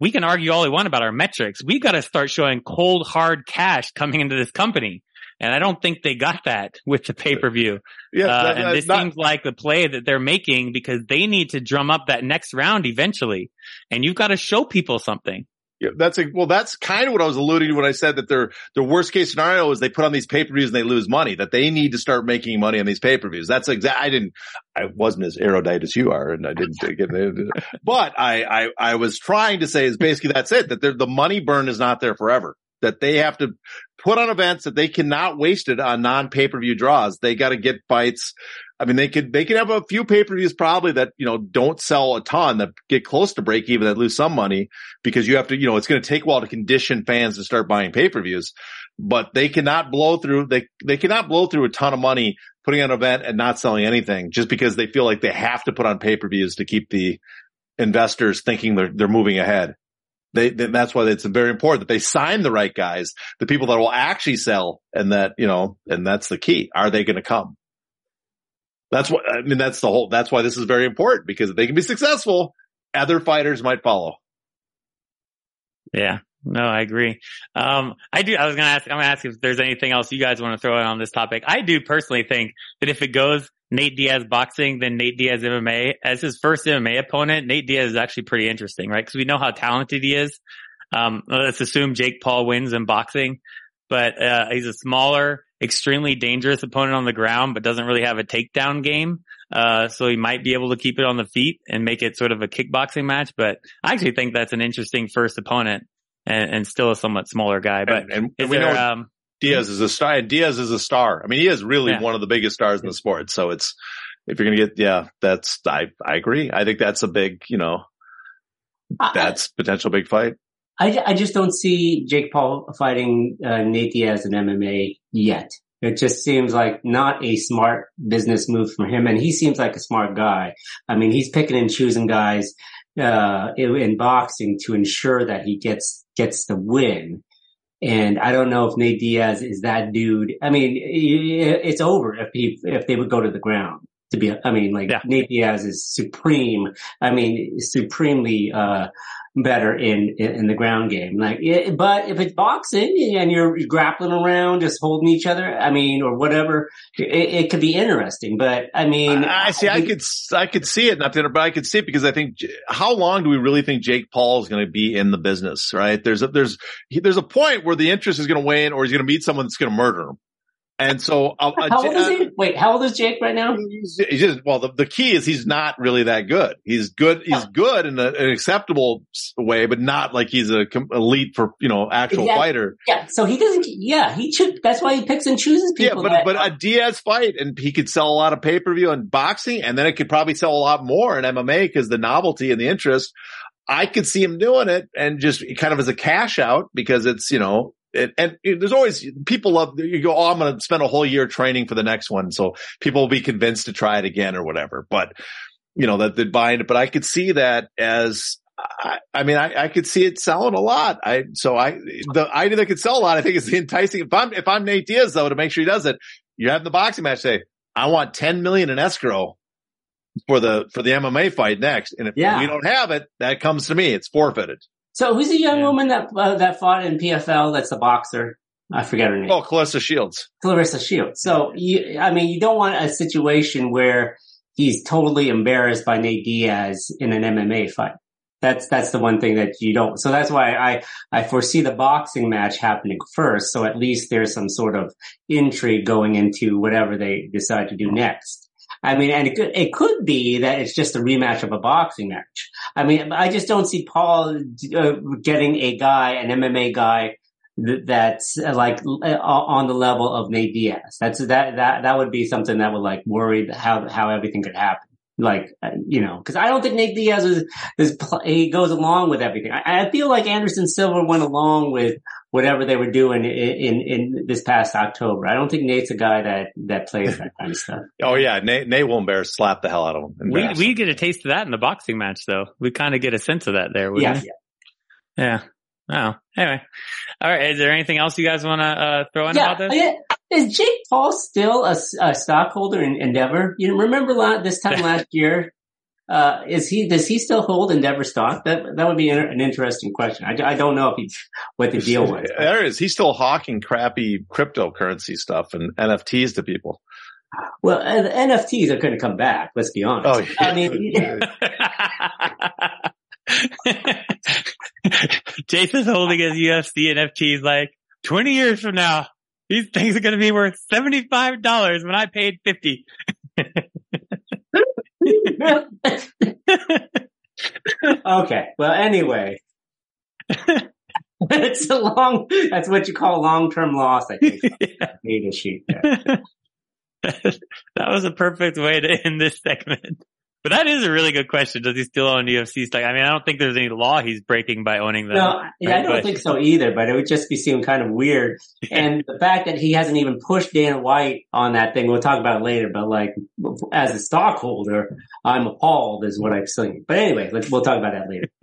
S2: we can argue all we want about our metrics. We got to start showing cold, hard cash coming into this company. And I don't think they got that with the pay per view. Yeah, uh, and this not- seems like the play that they're making because they need to drum up that next round eventually. And you've got to show people something.
S4: Yeah, that's a, well, that's kind of what I was alluding to when I said that their, their worst case scenario is they put on these pay-per-views and they lose money, that they need to start making money on these pay-per-views. That's exact, I didn't, I wasn't as erudite as you are and I didn't get it, but I, I, I was trying to say is basically that's it, that the money burn is not there forever, that they have to put on events that they cannot waste it on non-pay-per-view draws. They got to get fights I mean, they could, they could have a few pay-per-views probably that, you know, don't sell a ton that get close to break even that lose some money because you have to, you know, it's going to take a while to condition fans to start buying pay-per-views. but they cannot blow through, they, they cannot blow through a ton of money putting on an event and not selling anything just because they feel like they have to put on pay-per-views to keep the investors thinking they're, they're moving ahead. They, that's why it's very important that they sign the right guys, the people that will actually sell and that, you know, and that's the key. Are they going to come? That's what, I mean, that's the whole, that's why this is very important because if they can be successful, other fighters might follow.
S2: Yeah. No, I agree. Um, I do. I was going to ask, I'm going to ask if there's anything else you guys want to throw in on this topic. I do personally think that if it goes Nate Diaz boxing, then Nate Diaz MMA as his first MMA opponent, Nate Diaz is actually pretty interesting, right? Cause we know how talented he is. Um, let's assume Jake Paul wins in boxing, but, uh, he's a smaller, extremely dangerous opponent on the ground, but doesn't really have a takedown game. Uh, so he might be able to keep it on the feet and make it sort of a kickboxing match. But I actually think that's an interesting first opponent and, and still a somewhat smaller guy. But
S4: and, and
S2: is
S4: we
S2: there,
S4: know
S2: um,
S4: Diaz is a star. And Diaz is a star. I mean, he is really
S2: Yeah.
S4: one of the biggest stars in the sport. So it's if you're going to get, yeah, that's I I agree. I think that's a big, you know, that's potential big fight.
S3: I, I just don't see Jake Paul fighting uh, Nate Diaz in MMA yet. It just seems like not a smart business move from him, and he seems like a smart guy. I mean, he's picking and choosing guys uh, in, in boxing to ensure that he gets gets the win. And I don't know if Nate Diaz is that dude. I mean, it's over if he if they would go to the ground. To be, I mean, like
S2: Yeah.
S3: Nate Diaz is supreme. I mean, supremely uh, better in, in in the ground game. Like, it, but if it's boxing and you're grappling around, just holding each other, I mean, or whatever, it, it could be interesting. But I mean,
S4: I, I see. I could I could see it, not to interrupt, but I could see it because I think how long do we really think Jake Paul is going to be in the business? Right? There's a there's there's a point where the interest is going to wane, or he's going to meet someone that's going to murder him. And so, uh, uh,
S3: how old is
S4: uh,
S3: he? Wait, how old is Jake right now?
S4: He's, he's just well. The, the key is he's not really that good. He's good. He's good in a, an acceptable way, but not like he's a com- elite for you know actual
S3: Yeah.
S4: fighter.
S3: Yeah, so he doesn't. Yeah, he should. That's why he picks and chooses people.
S4: Yeah, but
S3: that,
S4: but a Diaz fight, and he could sell a lot of pay per view and boxing, and then it could probably sell a lot more in MMA because the novelty and the interest. I could see him doing it, and just kind of as a cash out because it's you know. And there's always people love you go. Oh, I'm going to spend a whole year training for the next one, so people will be convinced to try it again or whatever. But you know that they'd buy it. But I could see that as I, I mean, I, I could see it selling a lot. I so I the idea that could sell a lot. I think is the enticing. If I'm if I'm Nate Diaz though, to make sure he does it, you have the boxing match. Say, I want 10 million in escrow for the for the MMA fight next, and if
S3: Yeah.
S4: we don't have it, that comes to me. It's forfeited.
S3: So who's the young
S2: Yeah.
S3: woman that uh, that fought in PFL? That's the boxer. I forget her name.
S4: Oh, Calista Shields.
S3: Claressa Shields. So you, I mean, you don't want a situation where he's totally embarrassed by Nate Diaz in an MMA fight. That's that's the one thing that you don't. So that's why I I foresee the boxing match happening first. So at least there's some sort of intrigue going into whatever they decide to do next. I mean, and it could it could be that it's just a rematch of a boxing match. I mean, I just don't see Paul uh, getting a guy, an MMA guy, th- that's uh, like uh, on the level of Nate Diaz. That's that that that would be something that would like worry how how everything could happen. Like uh, you know, because I don't think Nate Diaz is, is he goes along with everything. I, I feel like Anderson Silva went along with whatever they were doing in, in in this past October. I don't think Nate's a guy that that plays that kind of stuff.
S4: Oh yeah, Nate, Nate will embarrass, slap the hell out of him.
S2: we, we get a taste of that in the boxing match though. We kind of get a sense of that there.
S3: Yeah,
S2: we?
S3: yeah.
S2: Yeah. Oh, anyway. All right. Is there anything else you guys want to uh, throw in
S3: Yeah,
S2: about this?
S3: Yeah. Is Jake Paul still a, a stockholder in Endeavor? You remember la- this time last year? Uh, is he does he still hold Endeavor stock? That that would be an, an interesting question. I, I don't know if he's what the deal was.
S4: There is. He's still hawking crappy cryptocurrency stuff and NFTs to people.
S3: Well, uh, the NFTs are going to come back. Let's be honest.
S4: Oh, yeah.
S3: I mean,
S2: Jason's holding his UFC NFTs like 20 years from now. These things are going to be worth $75 when I paid 50.
S3: okay. Well, anyway, it's a long. That's what you call long term loss. I think. Data sheet.
S2: that was a perfect way to end this segment. But that is a really good question. Does he still own UFC stock? I mean, I don't think there's any law he's breaking by owning them.
S3: No, yeah,
S2: right?
S3: I don't
S2: But-
S3: think so either, but it would just be seem kind of weird. And the fact that he hasn't even pushed Dana White on that thing, we'll talk about it later, but like, as a stockholder, I'm appalled is what I'm saying. But anyway, we'll talk about that later.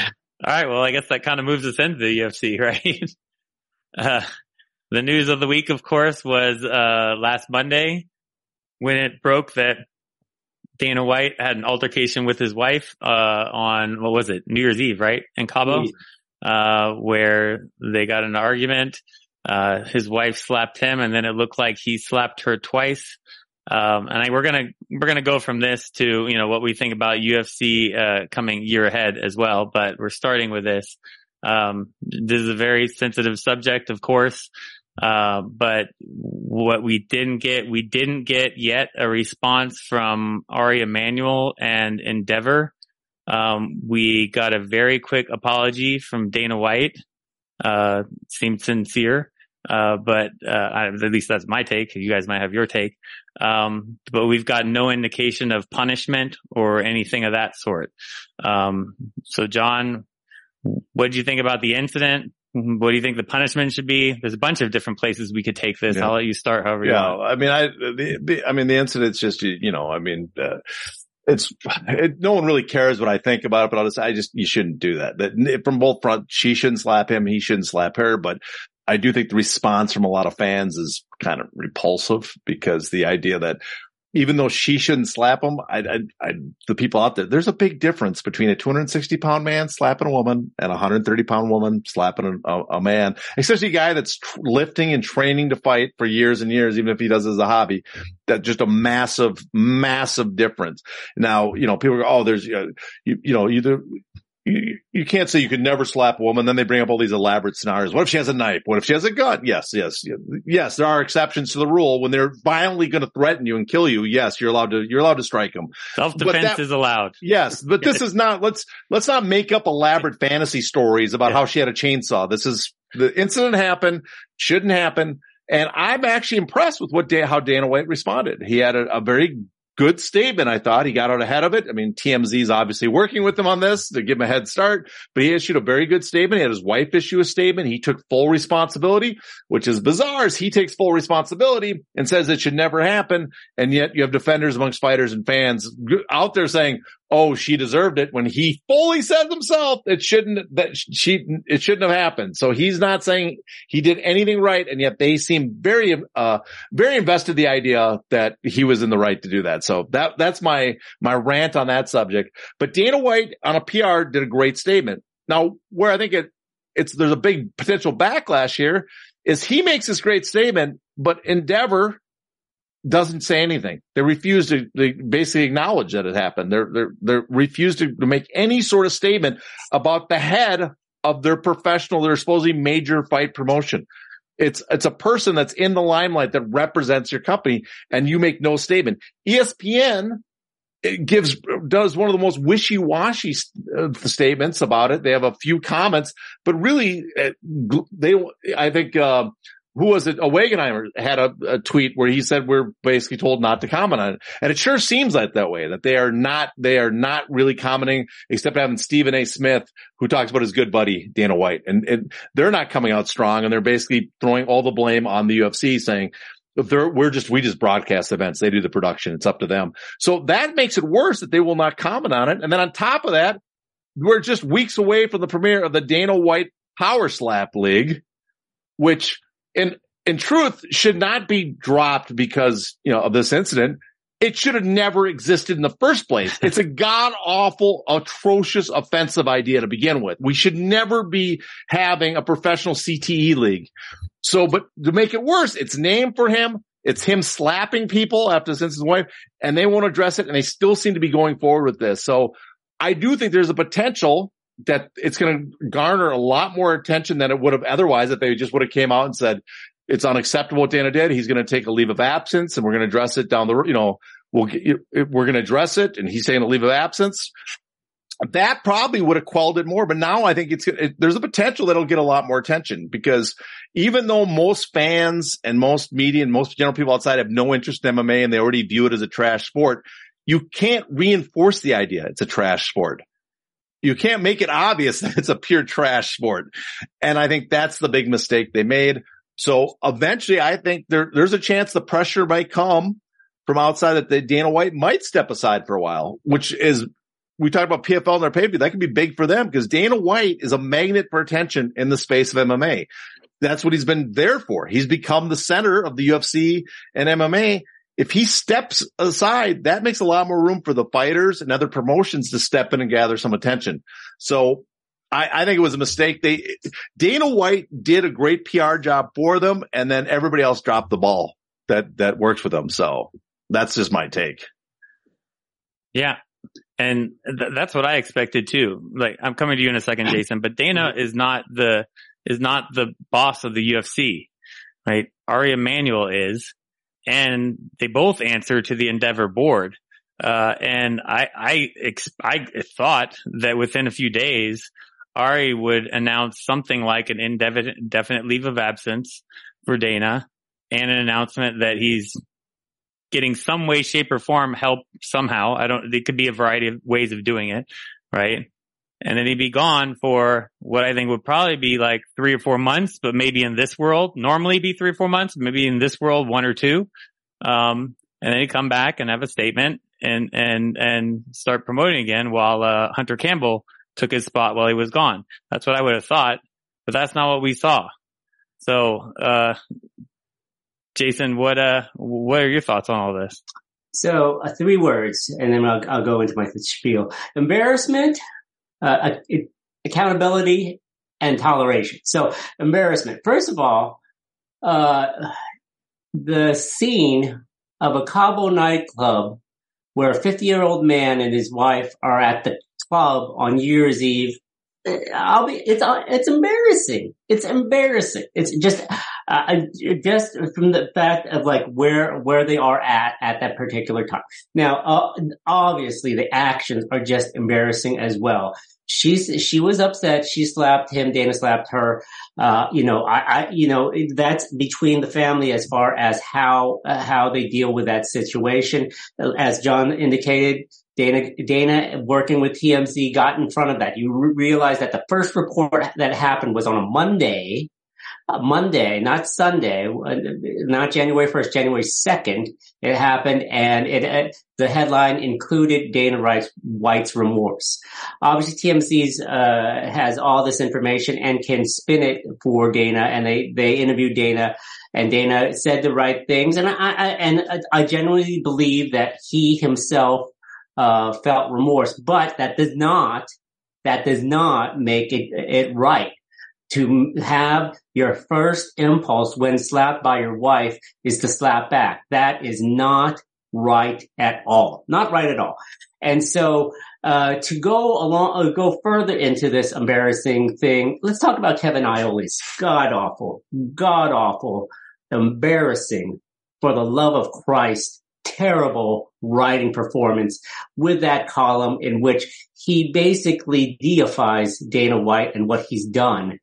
S2: All right. Well, I guess that kind of moves us into the UFC, right? Uh, the news of the week, of course, was, uh, last Monday when it broke that Dana White had an altercation with his wife, uh, on, what was it? New Year's Eve, right? In Cabo, uh, where they got an argument. Uh, his wife slapped him and then it looked like he slapped her twice. Um, and I, we're gonna, we're gonna go from this to, you know, what we think about UFC, uh, coming year ahead as well, but we're starting with this. Um, this is a very sensitive subject, of course. Uh, but what we didn't get, we didn't get yet a response from Ari Emanuel and Endeavor. Um, we got a very quick apology from Dana White. Uh, seemed sincere. Uh, but, uh, at least that's my take. You guys might have your take. Um, but we've got no indication of punishment or anything of that sort. Um, so John, what did you think about the incident? What do you think the punishment should be? There's a bunch of different places we could take this.
S4: Yeah.
S2: I'll let you start however you
S4: Yeah,
S2: want.
S4: I mean, I, the, the, I mean, the incident's just, you you know, I mean, uh, it's, it, no one really cares what I think about it, but I'll just, I just, you shouldn't do that. That from both front, she shouldn't slap him. He shouldn't slap her, but I do think the response from a lot of fans is kind of repulsive because the idea that even though she shouldn't slap him, I, I, I, the people out there, there's a big difference between a 260 pound man slapping a woman and a 130 pound woman slapping a, a, man, especially a guy that's tr- lifting and training to fight for years and years, even if he does it as a hobby. That just a massive, massive difference. Now, you know, people go, oh, there's, you, you know, either, you, you can't say you could never slap a woman. Then they bring up all these elaborate scenarios. What if she has a knife? What if she has a gun? Yes, yes, yes. There are exceptions to the rule when they're violently going to threaten you and kill you. Yes, you're allowed to. You're allowed to strike them.
S2: Self defense is allowed.
S4: Yes, but this is not. Let's let's not make up elaborate fantasy stories about how she had a chainsaw. This is the incident happened. Shouldn't happen. And I'm actually impressed with what Dan, how Dana White responded. He had a, a very good statement. I thought he got out ahead of it. I mean, TMZ is obviously working with him on this to give him a head start, but he issued a very good statement. He had his wife issue a statement. He took full responsibility, which is bizarre. Is he takes full responsibility and says it should never happen. And yet you have defenders amongst fighters and fans out there saying, oh, she deserved it when he fully says himself it shouldn't, that she, it shouldn't have happened. So he's not saying he did anything right. And yet they seem very, uh, very invested in the idea that he was in the right to do that. So that, that's my, my rant on that subject. But Dana White on a PR did a great statement. Now, where I think it, it's, there's a big potential backlash here is he makes this great statement, but Endeavor doesn't say anything. They refuse to they basically acknowledge that it happened. They're, they're, they refuse to, make any sort of statement about the head of their professional, their supposedly major fight promotion. It's, it's a person that's in the limelight that represents your company and you make no statement. ESPN gives, does one of the most wishy-washy uh, statements about it. They have a few comments, but really uh, they, I think, uh, who was it? A Wagenheimer had a, a, tweet where he said we're basically told not to comment on it. And it sure seems like that way, that they are not, they are not really commenting except having Stephen A. Smith who talks about his good buddy, Dana White. And, and they're not coming out strong and they're basically throwing all the blame on the UFC saying, they're, we're just, we just broadcast events. They do the production. It's up to them. So that makes it worse that they will not comment on it. And then on top of that, we're just weeks away from the premiere of the Dana White Power Slap League, which in, in truth should not be dropped because, you know, of this incident. It should have never existed in the first place. It's a god awful, atrocious, offensive idea to begin with. We should never be having a professional CTE league. So, but to make it worse, it's named for him. It's him slapping people after since his wife and they won't address it. And they still seem to be going forward with this. So I do think there's a potential that it's going to garner a lot more attention than it would have otherwise if they just would have came out and said, it's unacceptable what Dana did. He's going to take a leave of absence and we're going to address it down the, road. you know, we'll we're going to address it. And he's saying a leave of absence. That probably would have quelled it more, but now I think it's, it, there's a potential that it'll get a lot more attention because even though most fans and most media and most general people outside have no interest in MMA and they already view it as a trash sport, you can't reinforce the idea it's a trash sport. You can't make it obvious that it's a pure trash sport. And I think that's the big mistake they made. So eventually I think there, there's a chance the pressure might come from outside that the Dana White might step aside for a while, which is, we talked about PFL and their pay per That could be big for them because Dana White is a magnet for attention in the space of MMA. That's what he's been there for. He's become the center of the UFC and MMA. If he steps aside, that makes a lot more room for the fighters and other promotions to step in and gather some attention. So I, I, think it was a mistake. They Dana White did a great PR job for them, and then everybody else dropped the ball that that works for them. So that's just my take.
S2: Yeah. And th- that's what I expected too. Like I'm coming to you in a second, Jason, but Dana mm-hmm. is not the, is not the boss of the UFC, right? Ari Emanuel is, and they both answer to the Endeavor board. Uh, and I, I, ex- I thought that within a few days, Ari would announce something like an indefinite, leave of absence for Dana and an announcement that he's getting some way, shape or form help somehow. I don't, it could be a variety of ways of doing it. Right. And then he'd be gone for what I think would probably be like three or four months, but maybe in this world, normally be three or four months, maybe in this world, one or two. Um, and then he'd come back and have a statement and, and, and start promoting again while, uh, Hunter Campbell took his spot while he was gone. That's what I would have thought, but that's not what we saw. So, uh, Jason, what uh, what are your thoughts on all this?
S3: So uh, three words, and then I'll, I'll go into my spiel: embarrassment, uh, accountability, and toleration. So embarrassment. First of all, uh, the scene of a Cabo nightclub where a 50 year old man and his wife are at the club on New Year's Eve I'll be, it's, it's embarrassing. It's embarrassing. It's just, uh, just from the fact of like where, where they are at, at that particular time. Now, uh, obviously the actions are just embarrassing as well. She's, she was upset. She slapped him. Dana slapped her. Uh, you know, I, I, you know, that's between the family as far as how, uh, how they deal with that situation. As John indicated, Dana, Dana working with TMZ got in front of that. You re- realize that the first report that happened was on a Monday, uh, Monday, not Sunday, uh, not January 1st, January 2nd. It happened and it, uh, the headline included Dana White's, White's remorse. Obviously TMZ's, uh, has all this information and can spin it for Dana and they, they interviewed Dana and Dana said the right things. And I, I and I genuinely believe that he himself felt remorse, but that does not, that does not make it, it right to have your first impulse when slapped by your wife is to slap back. That is not right at all. Not right at all. And so, uh, to go along, uh, go further into this embarrassing thing, let's talk about Kevin Iole's god awful, god awful, embarrassing for the love of Christ terrible writing performance with that column in which he basically deifies Dana White and what he's done.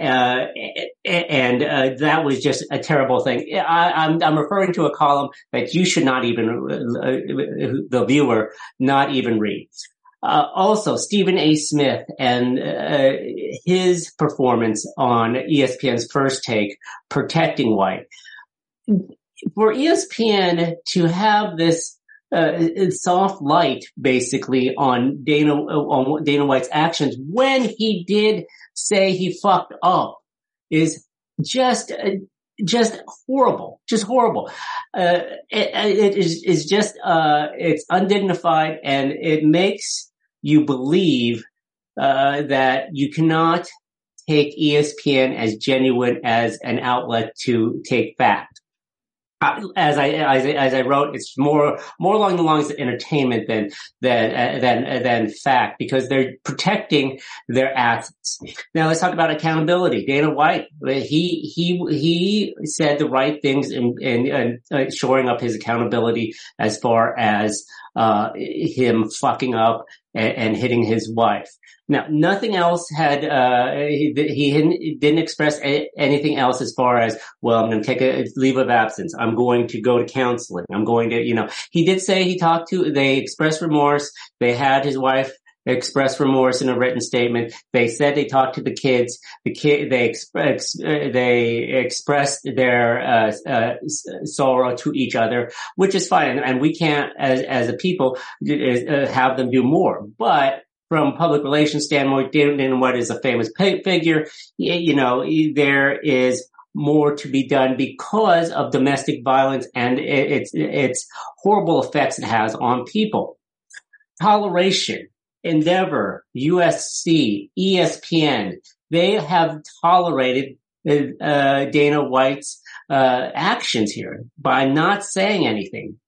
S3: Uh, and uh, that was just a terrible thing. I, am referring to a column that you should not even, uh, the viewer, not even read. Uh, also, Stephen A. Smith and uh, his performance on ESPN's First Take, protecting White for ESPN to have this uh, soft light basically on Dana on Dana White's actions when he did say he fucked up is just uh, just horrible, just horrible. Uh, it, it is is just uh, it's undignified and it makes you believe uh, that you cannot take ESPN as genuine as an outlet to take fact as I, as I as I wrote, it's more more along the lines of entertainment than than uh, than uh, than fact because they're protecting their assets. Now let's talk about accountability. Dana White, he he he said the right things in, in, in uh, shoring up his accountability as far as uh, him fucking up and, and hitting his wife. Now, nothing else had, uh, he, he didn't express anything else as far as, well, I'm going to take a leave of absence. I'm going to go to counseling. I'm going to, you know, he did say he talked to, they expressed remorse. They had his wife express remorse in a written statement. They said they talked to the kids. The kid they they expressed their uh, uh, sorrow to each other, which is fine. And we can't, as as a people, uh, have them do more. But from public relations standpoint, Dana White is a famous figure. You know, there is more to be done because of domestic violence and its its horrible effects it has on people. Toleration, Endeavor, UFC, ESPN, they have tolerated uh, Dana White's uh, actions here by not saying anything.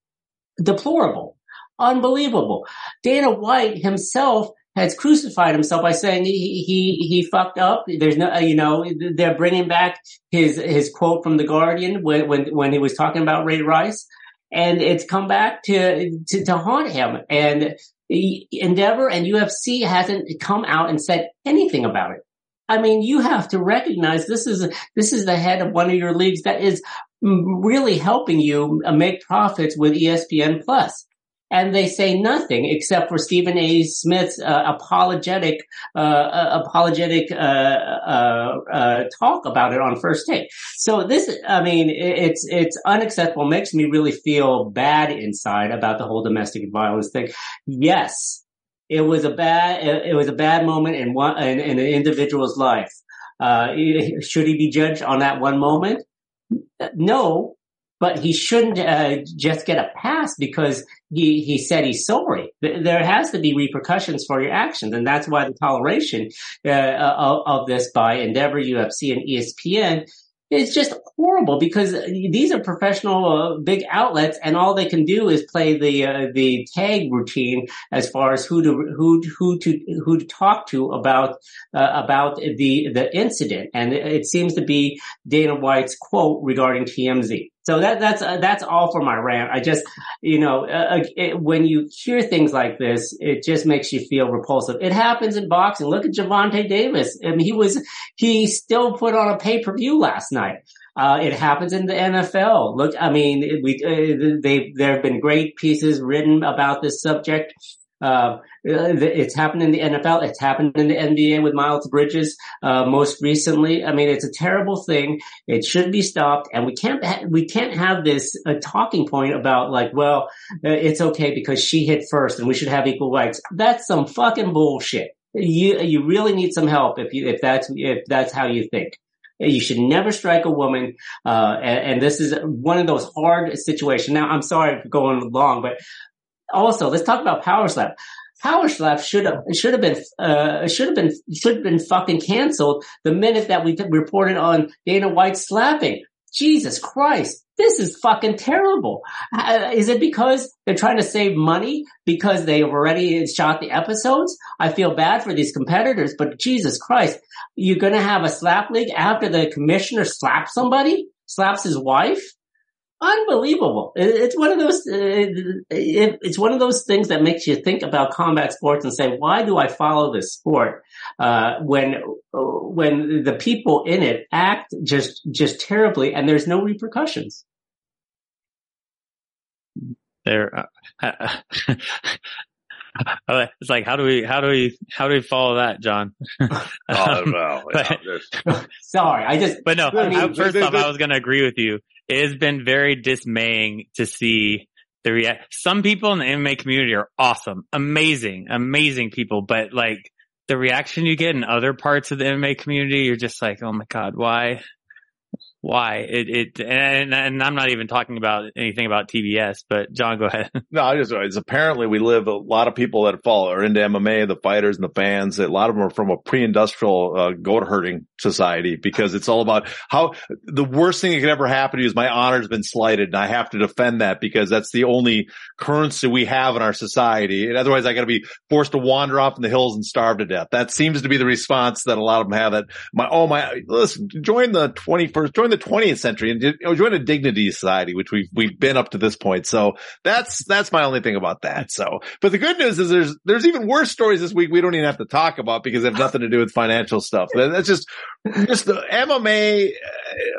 S3: Deplorable, unbelievable. Dana White himself has crucified himself by saying he he he fucked up. There's no, you know, they're bringing back his his quote from the Guardian when when when he was talking about Ray Rice, and it's come back to to, to haunt him. And Endeavor and UFC hasn't come out and said anything about it. I mean, you have to recognize this is this is the head of one of your leagues that is really helping you make profits with ESPN Plus and they say nothing except for Stephen A. Smith's uh, apologetic, uh, uh apologetic uh, uh, uh, talk about it on first take. So this, I mean, it's it's unacceptable. Makes me really feel bad inside about the whole domestic violence thing. Yes, it was a bad it was a bad moment in one in, in an individual's life. should he be judged on that one moment? No, but he shouldn't uh, just get a pass because he, he said he's sorry. There has to be repercussions for your actions, and that's why the toleration uh, of, of, this by Endeavor, UFC, and ESPN is just horrible because these are professional uh, big outlets, and all they can do is play the uh, the tag routine as far as who to who who to who to talk to about uh, about the the incident, and it seems to be Dana White's quote regarding TMZ. So that that's uh, that's all for my rant. I just, you know, uh, uh, it, when you hear things like this, it just makes you feel repulsive. It happens in boxing. Look at Gervonta Davis. I mean, he was he still put on a pay per view last night. Uh, it happens in the NFL. Look, I mean, we uh, they there have been great pieces written about this subject. Uh, it's happened in the NFL. It's happened in the NBA with Miles Bridges uh, most recently. I mean, it's a terrible thing. It should be stopped, and we can't ha- we can't have this uh, talking point about like, well, uh, it's okay because she hit first, and we should have equal rights. That's some fucking bullshit. You you really need some help if you if that's if that's how you think. You should never strike a woman, uh, and, and, this is one of those hard situations. Now, I'm sorry for going long, but also, let's talk about Power Slap. Power Slap should have should have been uh, should have been should have been fucking canceled the minute that we reported on Dana White slapping. Jesus Christ, this is fucking terrible. Uh, is it because they're trying to save money because they've already shot the episodes? I feel bad for these competitors, but Jesus Christ, you're going to have a slap league after the commissioner slaps somebody, slaps his wife? Unbelievable. It's one of those. Uh, it's one of those things that makes you think about combat sports and say, "Why do I follow this sport?" Uh, when when the people in it act just just terribly, and there's no repercussions.
S2: There, uh, it's like how do we how do we how do we follow that, John?
S4: oh well,
S3: but, sorry, I just.
S2: But no, I mean, first off, I was going to agree with you it has been very dismaying to see the react. Some people in the MMA community are awesome, amazing, amazing people, but like the reaction you get in other parts of the MMA community, you're just like, oh my god, why? Why it it and, and I'm not even talking about anything about TBS, but John, go ahead.
S4: No, I just it's apparently we live a lot of people that follow are into MMA, the fighters and the fans. A lot of them are from a pre-industrial uh, goat herding society because it's all about how the worst thing that could ever happen to you is my honor's been slighted, and I have to defend that because that's the only currency we have in our society. And otherwise, I got to be forced to wander off in the hills and starve to death. That seems to be the response that a lot of them have. That my oh my listen, join the 21st, join the the 20th century and join a dignity society, which we've, we've been up to this point. So that's, that's my only thing about that. So, but the good news is there's, there's even worse stories this week we don't even have to talk about because they have nothing to do with financial stuff. That's just, just the MMA,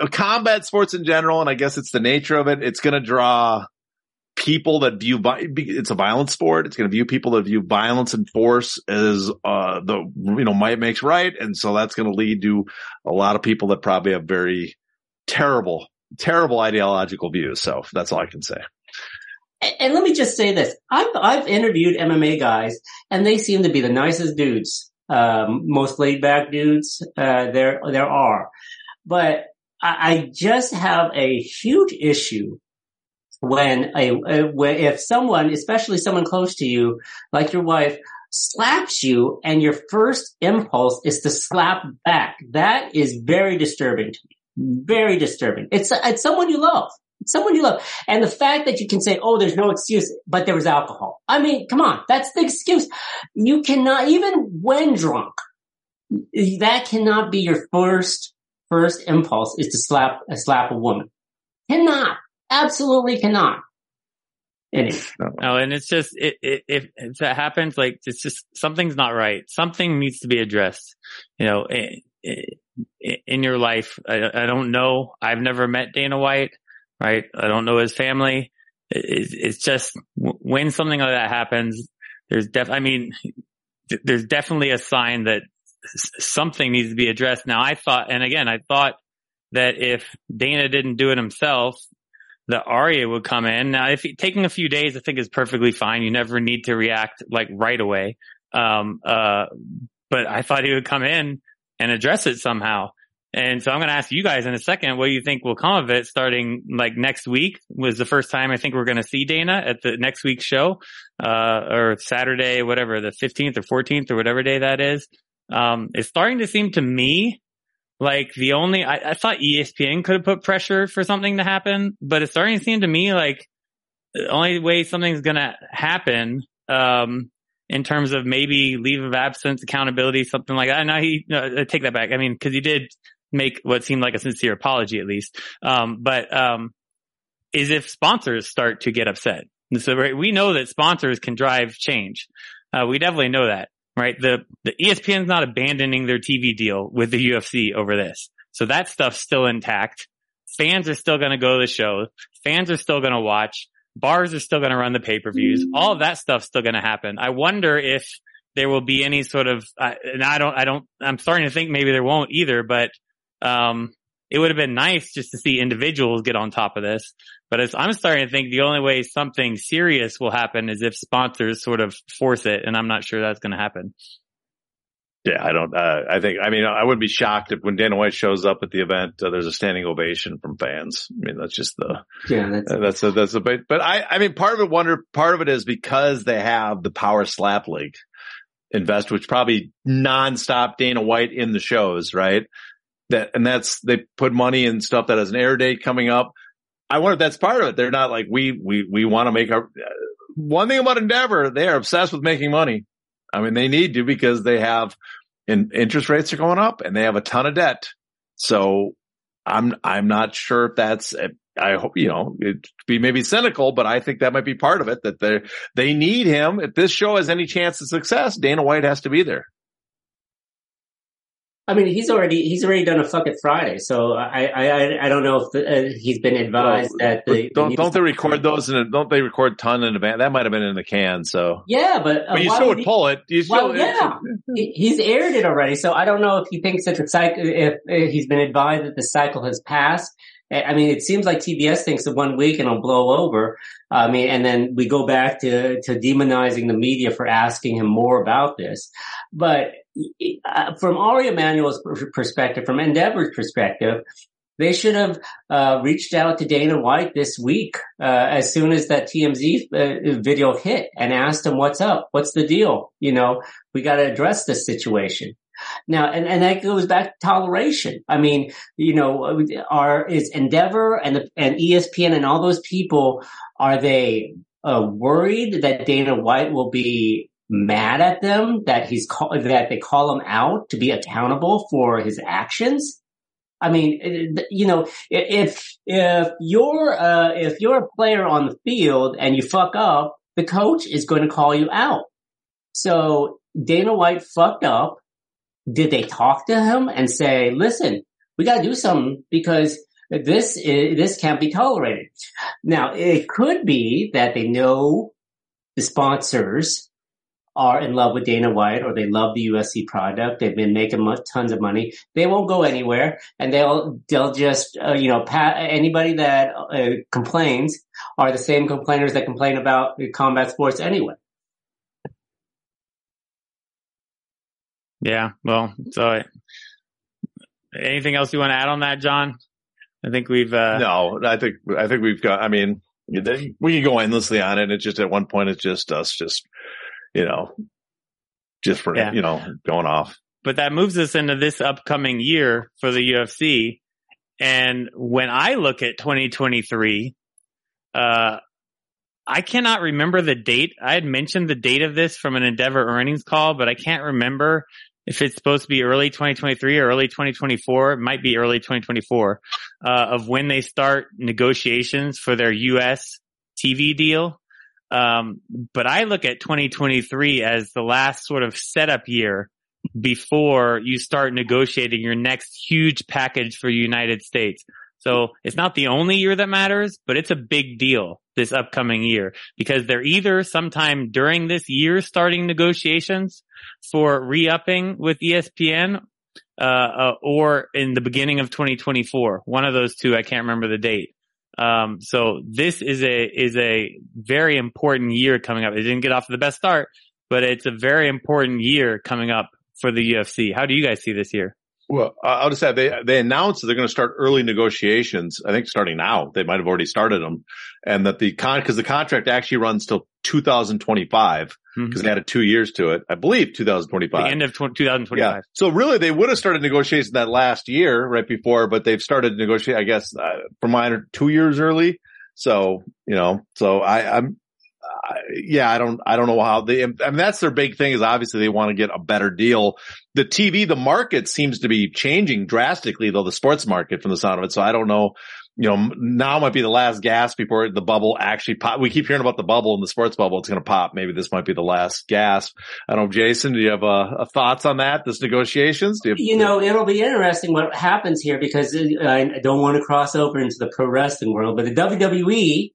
S4: uh, combat sports in general. And I guess it's the nature of it. It's going to draw people that view it's a violent sport. It's going to view people that view violence and force as uh, the you know might makes right, and so that's going to lead to a lot of people that probably have very terrible, terrible ideological views. So that's all I can say.
S3: And let me just say this: I've I've interviewed MMA guys, and they seem to be the nicest dudes, um, most laid back dudes uh, there there are. But I, I just have a huge issue when a, a when, if someone, especially someone close to you, like your wife, slaps you and your first impulse is to slap back. That is very disturbing to me. Very disturbing. It's, it's someone you love. It's someone you love. And the fact that you can say, oh, there's no excuse, but there was alcohol. I mean, come on. That's the excuse. You cannot, even when drunk, that cannot be your first, first impulse is to slap, uh, slap a woman. Cannot. Absolutely cannot.
S2: Anyway. No, and it's just it, it, if, if that happens, like it's just something's not right. Something needs to be addressed. You know, in, in your life, I, I, don't know. I've never met Dana White, right? I don't know his family. It, it's just when something like that happens, there's def. I mean, there's definitely a sign that something needs to be addressed. Now, I thought, and again, I thought that if Dana didn't do it himself, that Ari would come in. Now, if taking a few days, I think is perfectly fine. You never need to react like right away. Um, uh, but I thought he would come in and address it somehow. And so I'm going to ask you guys in a second, what you think will come of it starting like next week was the first time I think we're going to see Dana at the next week's show, uh, or Saturday, whatever, the 15th or 14th or whatever day that is. Um, it's starting to seem to me like the only, I, I thought ESPN could have put pressure for something to happen, but it's starting to seem to me like the only way something's going to happen, um, in terms of maybe leave of absence, accountability, something like that. Now he, no, I take that back. I mean, cause he did make what seemed like a sincere apology at least. Um, but, um, is if sponsors start to get upset. So right, we know that sponsors can drive change. Uh, we definitely know that right? The, the ESPN's not abandoning their TV deal with the UFC over this. So that stuff's still intact. Fans are still going to go to the show. Fans are still going to watch. Bars are still going to run the pay-per-views. All of that stuff's still going to happen. I wonder if there will be any sort of, uh, and I don't, I don't, I'm starting to think maybe there won't either, but, um, it would have been nice just to see individuals get on top of this. But as I'm starting to think the only way something serious will happen is if sponsors sort of force it. And I'm not sure that's going to happen.
S4: Yeah, I don't, uh, I think, I mean, I wouldn't be shocked if when Dana White shows up at the event, uh, there's a standing ovation from fans. I mean, that's just the, yeah, that's, uh, that's a, that's a, but, but I, I mean, part of it, wonder, part of it is because they have the power slap league invest, which probably nonstop Dana White in the shows, right? that, and that's, they put money in stuff that has an air date coming up. I wonder if that's part of it. They're not like, we, we, we want to make our, one thing about Endeavor, they are obsessed with making money. I mean, they need to because they have, in, interest rates are going up and they have a ton of debt. So I'm, I'm not sure if that's, I hope, you know, it be maybe cynical, but I think that might be part of it that they they need him. If this show has any chance of success, Dana White has to be there.
S3: I mean, he's already he's already done a fuck it Friday, so I I I don't know if the, uh, he's been advised well, that the,
S4: don't the don't they record those and don't they record ton in advance? That might have been in the can. So
S3: yeah, but
S4: uh, but you still would he, pull it. You still
S3: well, yeah, he's aired it already. So I don't know if he thinks that the cycle if, if he's been advised that the cycle has passed. I mean, it seems like TBS thinks that one week and it'll blow over. I mean, and then we go back to, to demonizing the media for asking him more about this. But uh, from Ari Emanuel's perspective, from Endeavor's perspective, they should have uh, reached out to Dana White this week uh, as soon as that TMZ uh, video hit and asked him, "What's up? What's the deal? You know, we got to address this situation." Now, and, and that goes back to toleration. I mean, you know, are is Endeavor and and ESPN and all those people are they uh, worried that Dana White will be mad at them that he's call, that they call him out to be accountable for his actions? I mean, you know, if if you're uh, if you're a player on the field and you fuck up, the coach is going to call you out. So Dana White fucked up. Did they talk to him and say, "Listen, we got to do something because this is, this can't be tolerated"? Now, it could be that they know the sponsors are in love with Dana White or they love the UFC product. They've been making tons of money. They won't go anywhere and they'll, they'll just, uh, you know, pat anybody that uh, complains are the same complainers that complain about combat sports anyway.
S2: Yeah. Well, so anything else you want to add on that, John? I think we've, uh,
S4: no, I think, I think we've got, I mean, we can go endlessly on it. It's just at one point, it's just us just you know, just for, yeah. you know, going off.
S2: But that moves us into this upcoming year for the UFC. And when I look at 2023, uh, I cannot remember the date. I had mentioned the date of this from an Endeavor earnings call, but I can't remember if it's supposed to be early 2023 or early 2024. It might be early 2024 uh, of when they start negotiations for their U.S. TV deal. Um, but I look at 2023 as the last sort of setup year before you start negotiating your next huge package for United States. So it's not the only year that matters, but it's a big deal this upcoming year because they're either sometime during this year starting negotiations for re-upping with ESPN, uh, uh, or in the beginning of 2024. One of those two, I can't remember the date. Um, so this is a, is a very important year coming up. It didn't get off to the best start, but it's a very important year coming up for the UFC. How do you guys see this year?
S4: Well, I'll just say they they announced that they're going to start early negotiations. I think starting now, they might have already started them, and that the con because the contract actually runs till 2025 because mm-hmm. they added two years to it. I believe 2025,
S2: the end of 2025.
S4: Yeah. So really, they would have started negotiations that last year, right before, but they've started negotiating. I guess uh, for mine, two years early. So you know, so I, I'm yeah, I don't, I don't know how they, mean, that's their big thing is obviously they want to get a better deal. The TV, the market seems to be changing drastically though, the sports market from the sound of it. So I don't know, you know, now might be the last gas before the bubble actually pop. We keep hearing about the bubble and the sports bubble. It's going to pop. Maybe this might be the last gasp. I don't know, Jason, do you have uh, thoughts on that? This negotiations?
S3: You,
S4: have,
S3: you, know, it'll be interesting what happens here because uh, I don't want to cross over into the pro wrestling world, but the WWE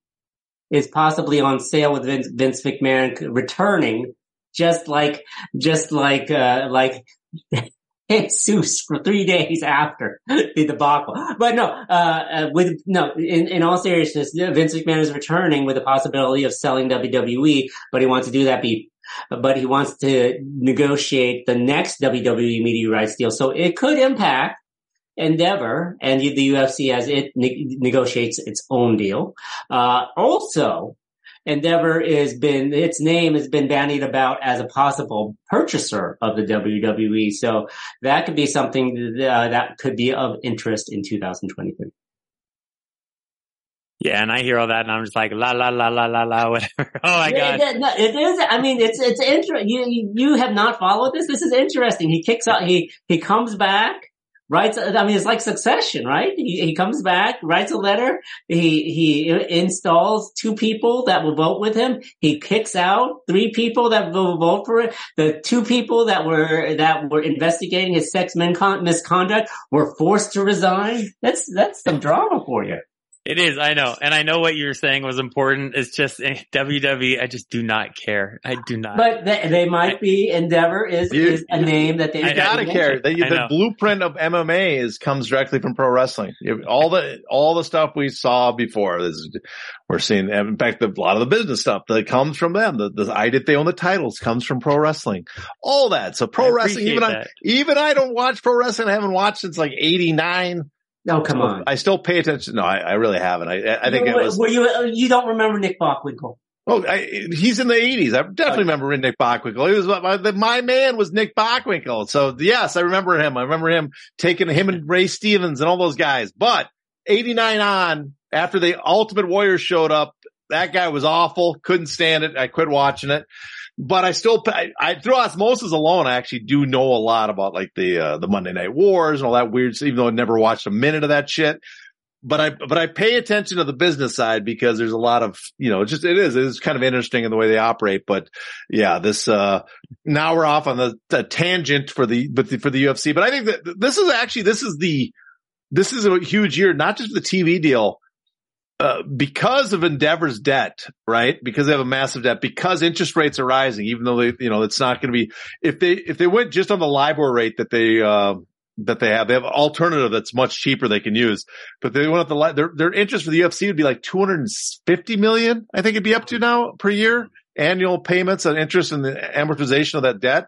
S3: is possibly on sale with Vince, Vince McMahon returning, just like, just like, uh, like, Jesus for three days after the debacle. But no, uh, uh, with, no, in, in all seriousness, Vince McMahon is returning with the possibility of selling WWE, but he wants to do that be, but he wants to negotiate the next WWE media rights deal. So it could impact Endeavor and the UFC as it ne- negotiates its own deal. Uh, also, Endeavor has been, its name has been bandied about as a possible purchaser of the WWE. So that could be something that, uh, that could be of interest in 2023.
S2: Yeah, and I hear all that, and I'm just like la la la la la la whatever. Oh my god,
S3: it, it, it is. I mean, it's it's interesting. You you have not followed this. This is interesting. He kicks out. He he comes back writes, I mean, it's like succession, right? He, he comes back, writes a letter. He, he installs two people that will vote with him. He kicks out three people that will vote for it. The two people that were, that were investigating his sex misconduct were forced to resign. That's, that's some drama for you.
S2: It is, I know. And I know what you're saying was important. It's just eh, WWE, I just do not care. I do not.
S3: But they, they might be, Endeavor is, you, is a name that they
S4: you gotta care. They, the blueprint of MMA is, comes directly from pro wrestling. All the, all the stuff we saw before is, we're seeing, in fact, a lot of the business stuff that comes from them. The, the I did they own the titles comes from pro wrestling. All that. So pro I wrestling, even I, even I don't watch pro wrestling. I haven't watched since like 89.
S3: No, come on.
S4: I still pay attention. No, I, I really haven't. I, I think
S3: it
S4: was.
S3: Were you? Uh, you don't remember Nick Bockwinkel?
S4: Oh, I, he's in the eighties. I definitely remember Nick Bockwinkel. He was my, my man was Nick Bockwinkel. So yes, I remember him. I remember him taking him and Ray Stevens and all those guys. But eighty nine on after the Ultimate Warrior showed up, that guy was awful. Couldn't stand it. I quit watching it. But I still, I, I through osmosis alone, I actually do know a lot about like the, uh, the Monday night wars and all that weird, even though I never watched a minute of that shit. But I, but I pay attention to the business side because there's a lot of, you know, just, it is, it is kind of interesting in the way they operate. But yeah, this, uh, now we're off on the, the tangent for the, but the, for the UFC. But I think that this is actually, this is the, this is a huge year, not just the TV deal, uh, because of Endeavor's debt, right? Because they have a massive debt, because interest rates are rising, even though they, you know, it's not going to be, if they, if they went just on the LIBOR rate that they, uh, that they have, they have an alternative that's much cheaper they can use, but they went up the, their, their interest for the UFC would be like 250 million. I think it'd be up to now per year, annual payments and interest and the amortization of that debt.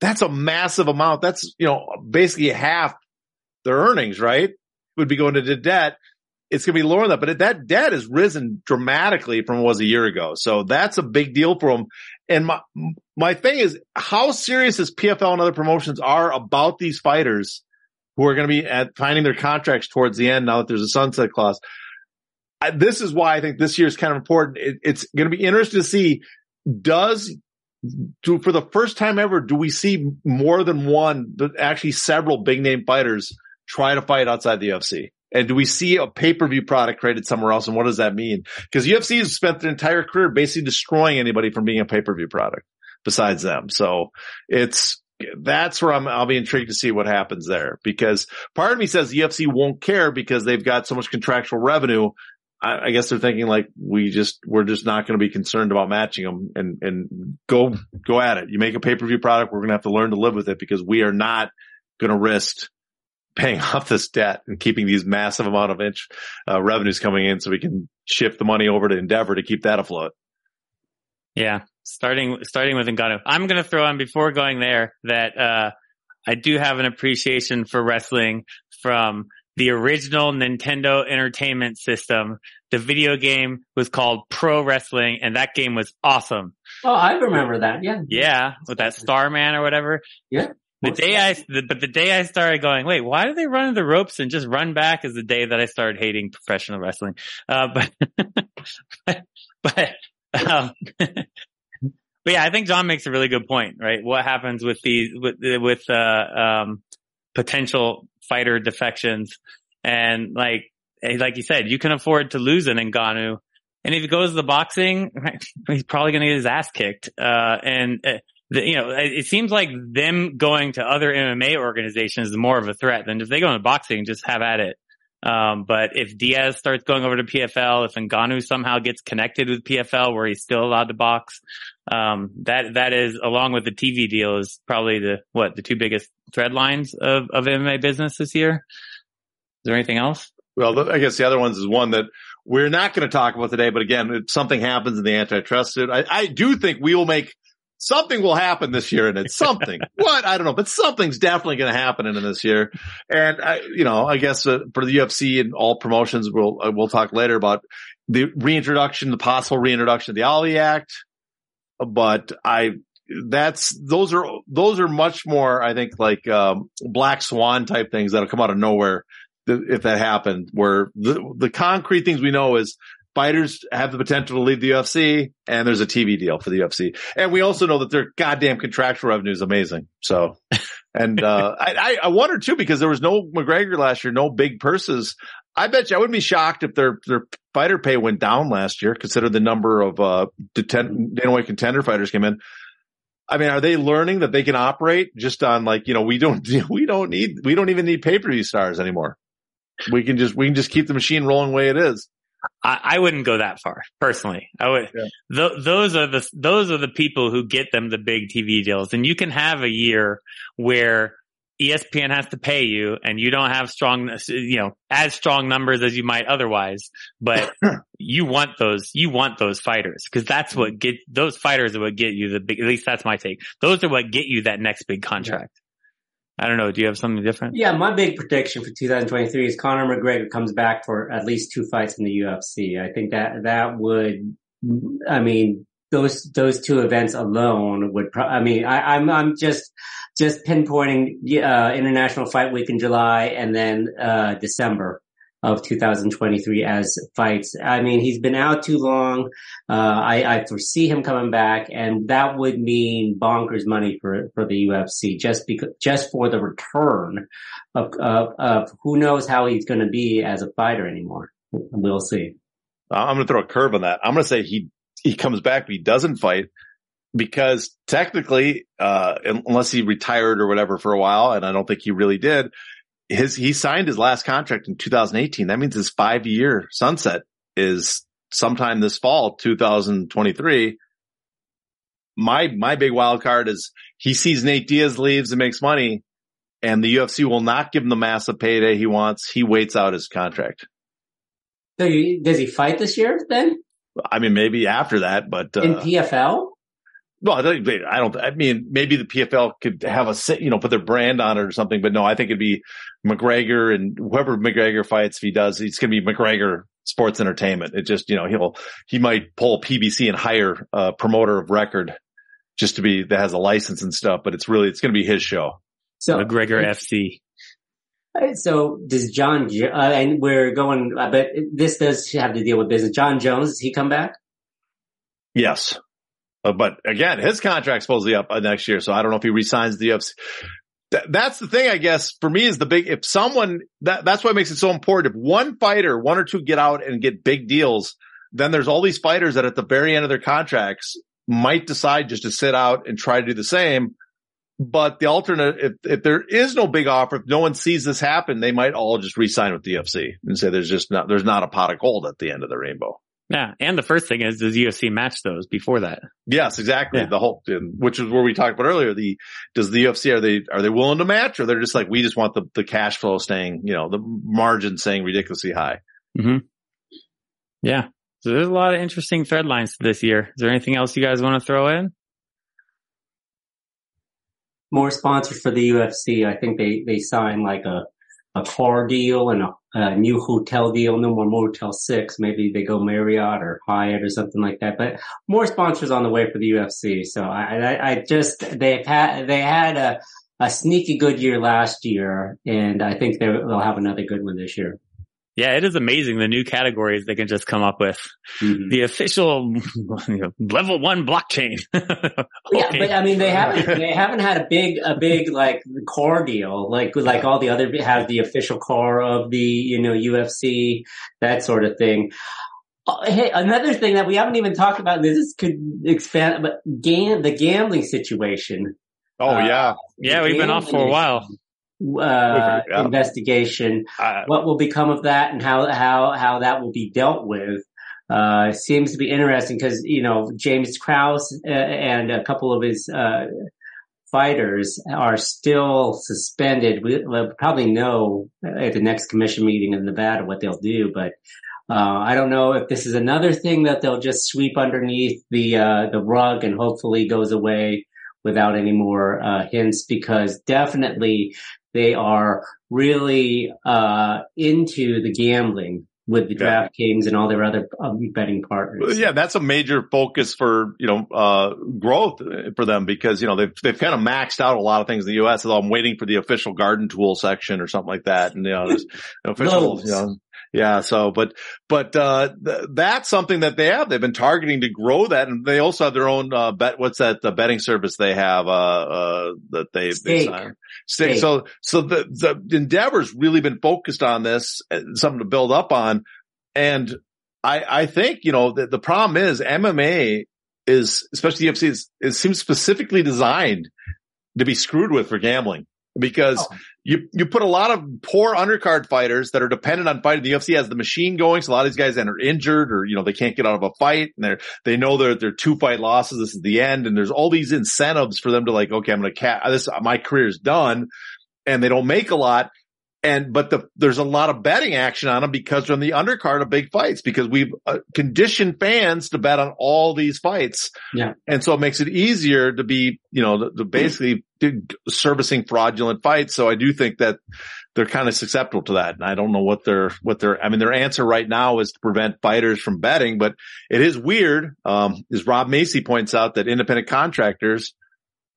S4: That's a massive amount. That's, you know, basically half their earnings, right? Would be going into debt it's going to be lower than that. But that debt has risen dramatically from what was a year ago. So that's a big deal for them. And my, my thing is how serious is PFL and other promotions are about these fighters who are going to be at finding their contracts towards the end now that there's a sunset clause. I, this is why I think this year is kind of important. It, it's going to be interesting to see does do for the first time ever, do we see more than one, but actually several big name fighters try to fight outside the UFC? And do we see a pay-per-view product created somewhere else? And what does that mean? Because UFC has spent their entire career basically destroying anybody from being a pay-per-view product besides them. So it's, that's where I'm, I'll be intrigued to see what happens there because part of me says the UFC won't care because they've got so much contractual revenue. I, I guess they're thinking like we just, we're just not going to be concerned about matching them and, and go, go at it. You make a pay-per-view product. We're going to have to learn to live with it because we are not going to risk paying off this debt and keeping these massive amount of inch uh, revenues coming in so we can shift the money over to Endeavor to keep that afloat.
S2: Yeah. Starting, starting with Ngannou. I'm going to throw in before going there that, uh, I do have an appreciation for wrestling from the original Nintendo Entertainment System. The video game was called Pro Wrestling and that game was awesome.
S3: Oh, I remember that. Yeah.
S2: Yeah. With that Starman or whatever.
S3: Yeah.
S2: The day I, the, but the day I started going, wait, why do they run the ropes and just run back is the day that I started hating professional wrestling. Uh, but, but, but, um, but yeah, I think John makes a really good point, right? What happens with these, with, with, uh, um, potential fighter defections and like, like you said, you can afford to lose an Ngannou. And if he goes to the boxing, right, he's probably going to get his ass kicked. Uh, and, uh, the, you know, it seems like them going to other MMA organizations is more of a threat than if they go into boxing, just have at it. Um, but if Diaz starts going over to PFL, if Ngannou somehow gets connected with PFL where he's still allowed to box, um, that, that is along with the TV deal is probably the, what, the two biggest thread lines of, of MMA business this year. Is there anything else?
S4: Well, I guess the other ones is one that we're not going to talk about today, but again, if something happens in the antitrust suit, I, I do think we will make something will happen this year and it's something. what? I don't know, but something's definitely going to happen in this year. And I, you know, I guess uh, for the UFC and all promotions, we'll, uh, we'll talk later about the reintroduction, the possible reintroduction of the Ali Act. But I, that's, those are, those are much more, I think, like, um, black swan type things that'll come out of nowhere if that happened where the, the concrete things we know is fighters have the potential to leave the UFC and there's a TV deal for the UFC. And we also know that their goddamn contractual revenue is amazing. So, and, uh, I, I wonder too, because there was no McGregor last year, no big purses. I bet you I wouldn't be shocked if their, their fighter pay went down last year, consider the number of, uh, Dana White contender fighters came in. I mean, are they learning that they can operate just on like, you know, we don't, we don't need, we don't even need pay-per-view stars anymore. We can just, we can just keep the machine rolling the way it is.
S2: I, I wouldn't go that far personally. I would. Yeah. Th- those are the those are the people who get them the big TV deals, and you can have a year where ESPN has to pay you, and you don't have strong, you know, as strong numbers as you might otherwise. But you want those, you want those fighters because that's what get those fighters are what get you the big. At least that's my take. Those are what get you that next big contract. I don't know. Do you have something different?
S3: Yeah, my big prediction for 2023 is Conor McGregor comes back for at least two fights in the UFC. I think that that would, I mean, those those two events alone would. Pro- I mean, I, am I'm, I'm just just pinpointing uh, International Fight Week in July and then uh, December. Of 2023 as fights. I mean, he's been out too long. Uh, I, I, foresee him coming back and that would mean bonkers money for, for the UFC just because, just for the return of, of, of who knows how he's going to be as a fighter anymore. We'll see.
S4: I'm going to throw a curve on that. I'm going to say he, he comes back, but he doesn't fight because technically, uh, unless he retired or whatever for a while, and I don't think he really did, his, he signed his last contract in 2018. That means his five year sunset is sometime this fall, 2023. My, my big wild card is he sees Nate Diaz leaves and makes money and the UFC will not give him the massive payday he wants. He waits out his contract.
S3: So does he fight this year then?
S4: I mean, maybe after that, but
S3: uh, in PFL.
S4: Well, I don't, I don't, I mean, maybe the PFL could have a, you know, put their brand on it or something, but no, I think it'd be McGregor and whoever McGregor fights, if he does, it's going to be McGregor sports entertainment. It just, you know, he'll, he might pull PBC and hire a promoter of record just to be, that has a license and stuff, but it's really, it's going to be his show.
S2: So McGregor FC.
S3: So does John? uh, and we're going, uh, but this does have to deal with business. Jon Jones, does he come back?
S4: Yes. Uh, but again, his contract's supposedly up uh, next year. So I don't know if he resigns the UFC. Th- that's the thing, I guess, for me is the big, if someone, that, that's what makes it so important. If one fighter, one or two get out and get big deals, then there's all these fighters that at the very end of their contracts might decide just to sit out and try to do the same. But the alternate, if, if there is no big offer, if no one sees this happen, they might all just resign with the UFC and say there's just not, there's not a pot of gold at the end of the rainbow.
S2: Yeah. And the first thing is, does UFC match those before that?
S4: Yes, exactly. Yeah. The whole, which is where we talked about earlier. The, does the UFC, are they, are they willing to match or they're just like, we just want the, the cash flow staying, you know, the margin staying ridiculously high.
S2: Mm-hmm. Yeah. So there's a lot of interesting thread lines this year. Is there anything else you guys want to throw in?
S3: more sponsors for the UFC. I think they, they signed like a, a car deal and a, a, new hotel deal. No more Motel 6. Maybe they go Marriott or Hyatt or something like that, but more sponsors on the way for the UFC. So I, I, I just, they've had, they had a, a sneaky good year last year and I think they'll have another good one this year.
S2: Yeah, it is amazing the new categories they can just come up with. Mm-hmm. The official you know, level one blockchain.
S3: okay. Yeah, but I mean, they haven't they haven't had a big a big like core deal like like all the other have the official core of the you know UFC that sort of thing. Oh, hey, another thing that we haven't even talked about. This could expand, but game the gambling situation.
S4: Oh uh,
S2: yeah, yeah, we've been off for a while
S3: uh, yeah. investigation. Uh, what will become of that and how, how, how that will be dealt with. Uh, seems to be interesting because, you know, James Krause uh, and a couple of his, uh, fighters are still suspended. We, will probably know at the next commission meeting in Nevada what they'll do, but, uh, I don't know if this is another thing that they'll just sweep underneath the, the rug and hopefully goes away without any more uh, hints because definitely they are really uh, into the gambling with the yeah. DraftKings and all their other um, betting partners.
S4: Yeah, that's a major focus for you know uh, growth for them because you know they've they've kind of maxed out a lot of things in the U.S. So I'm waiting for the official garden tool section or something like that, and you know, there's official you know yeah. So, but, but, uh, th- that's something that they have. They've been targeting to grow that. And they also have their own, uh, bet. What's that? The betting service they have, uh, uh, that they,
S3: Stake.
S4: they Stake. So, so the, the endeavor's really been focused on this, uh, something to build up on. And I, I think, you know, the, the problem is MMA is, especially the UFC is, it seems specifically designed to be screwed with for gambling because oh. you you put a lot of poor undercard fighters that are dependent on fighting. The UFC has the machine going, so a lot of these guys that are injured or you know they can't get out of a fight, and they're they know they're they're two fight losses. This is the end, and there's all these incentives for them to like, okay, I'm gonna cat this. My career's done, and they don't make a lot. And, but the, there's a lot of betting action on them because they're in the undercard of big fights because we've uh, conditioned fans to bet on all these fights.
S3: Yeah.
S4: And so it makes it easier to be, you know, the, the basically servicing fraudulent fights. So I do think that they're kind of susceptible to that. And I don't know what their, what their, I mean, their answer right now is to prevent fighters from betting, but it is weird. Um, as Rob Maysey points out that independent contractors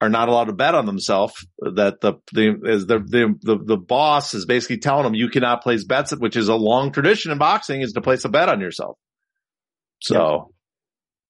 S4: are not allowed to bet on themselves. That the the is the, the the the boss is basically telling them you cannot place bets, which is a long tradition in boxing, is to place a bet on yourself. So.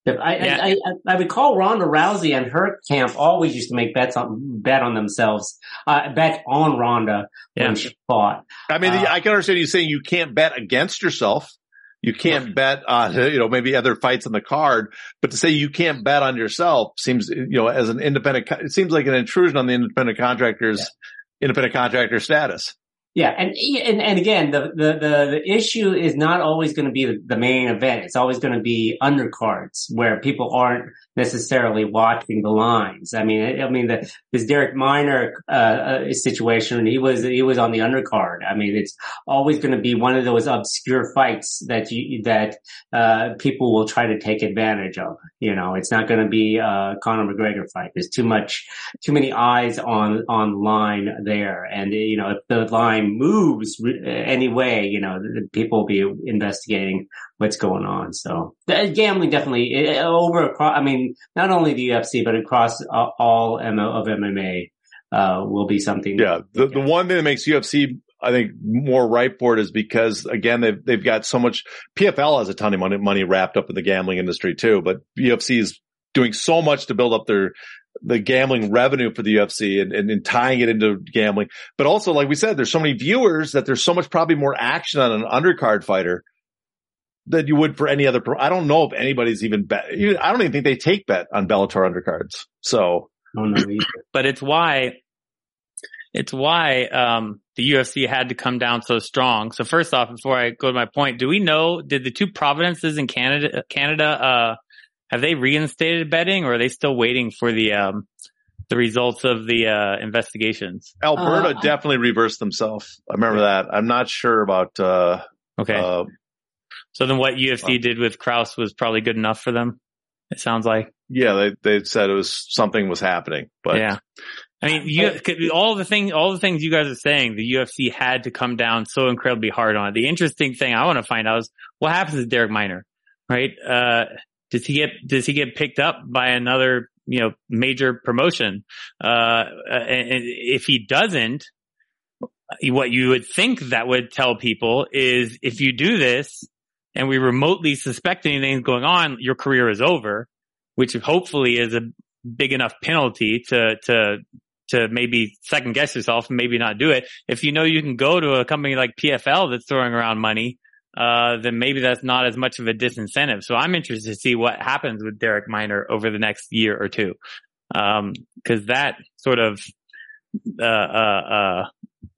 S3: I, yeah. I, I, I, recall Ronda Rousey and her camp always used to make bets on bet on themselves, uh, bet on Ronda yeah. when she fought.
S4: I mean, uh, I can understand you saying you can't bet against yourself. You can't bet on, you know, maybe other fights on the card, but to say you can't bet on yourself seems, you know, as an independent, it seems like an intrusion on the independent contractor's yeah. independent contractor status.
S3: Yeah, and and, and again, the, the, the, the issue is not always going to be the, the, main event. It's always going to be undercards where people aren't necessarily watching the lines. I mean, I, mean, the, this Darrick Minner uh, uh, situation, he was he was on the undercard. I mean, it's always going to be one of those obscure fights that you that uh, people will try to take advantage of. You know, it's not going to be a Conor McGregor fight. There's too much, too many eyes on on line there, and you know, if the line moves anyway, you know, people will be investigating what's going on. So gambling definitely over across. I mean, not only the UFC but across all of MMA uh, will be something.
S4: Yeah, the the one thing that makes UFC I think more ripe for it is because again they've they've got so much. PFL has a ton of money money wrapped up in the gambling industry too, but UFC is doing so much to build up their the gambling revenue for the UFC and, and, and, tying it into gambling. But also, like we said, there's so many viewers that there's so much probably more action on an undercard fighter than you would for any other. Pro- I don't know if anybody's even bet. I don't even think they take bet on Bellator undercards. So,
S2: but it's why it's why um, the UFC had to come down so strong. So first off, before I go to my point, do we know did the two provinces in Canada Canada uh, have they reinstated betting, or are they still waiting for the um, the results of the uh, investigations?
S4: Alberta uh, definitely reversed themselves. I remember that. I'm not sure about. Uh,
S2: okay. Uh, so then, what UFC did with Krause was probably good enough for them. It sounds like.
S4: Yeah, they they said it was something was happening, but
S2: yeah. I mean, you, all the thing, all the things you guys are saying, the UFC had to come down so incredibly hard on it. The interesting thing I want to find out is what happens to Darrick Minner, right? Uh, does he get, does he get picked up by another, you know, major promotion? Uh, and if he doesn't, what you would think that would tell people is if you do this and we remotely suspect anything's going on, your career is over, which hopefully is a big enough penalty to, to, to maybe second guess yourself and maybe not do it. If you know you can go to a company like PFL that's throwing around money uh, then maybe that's not as much of a disincentive. So I'm interested to see what happens with Darrick Minner over the next year or two. Um, cause that sort of, uh, uh, uh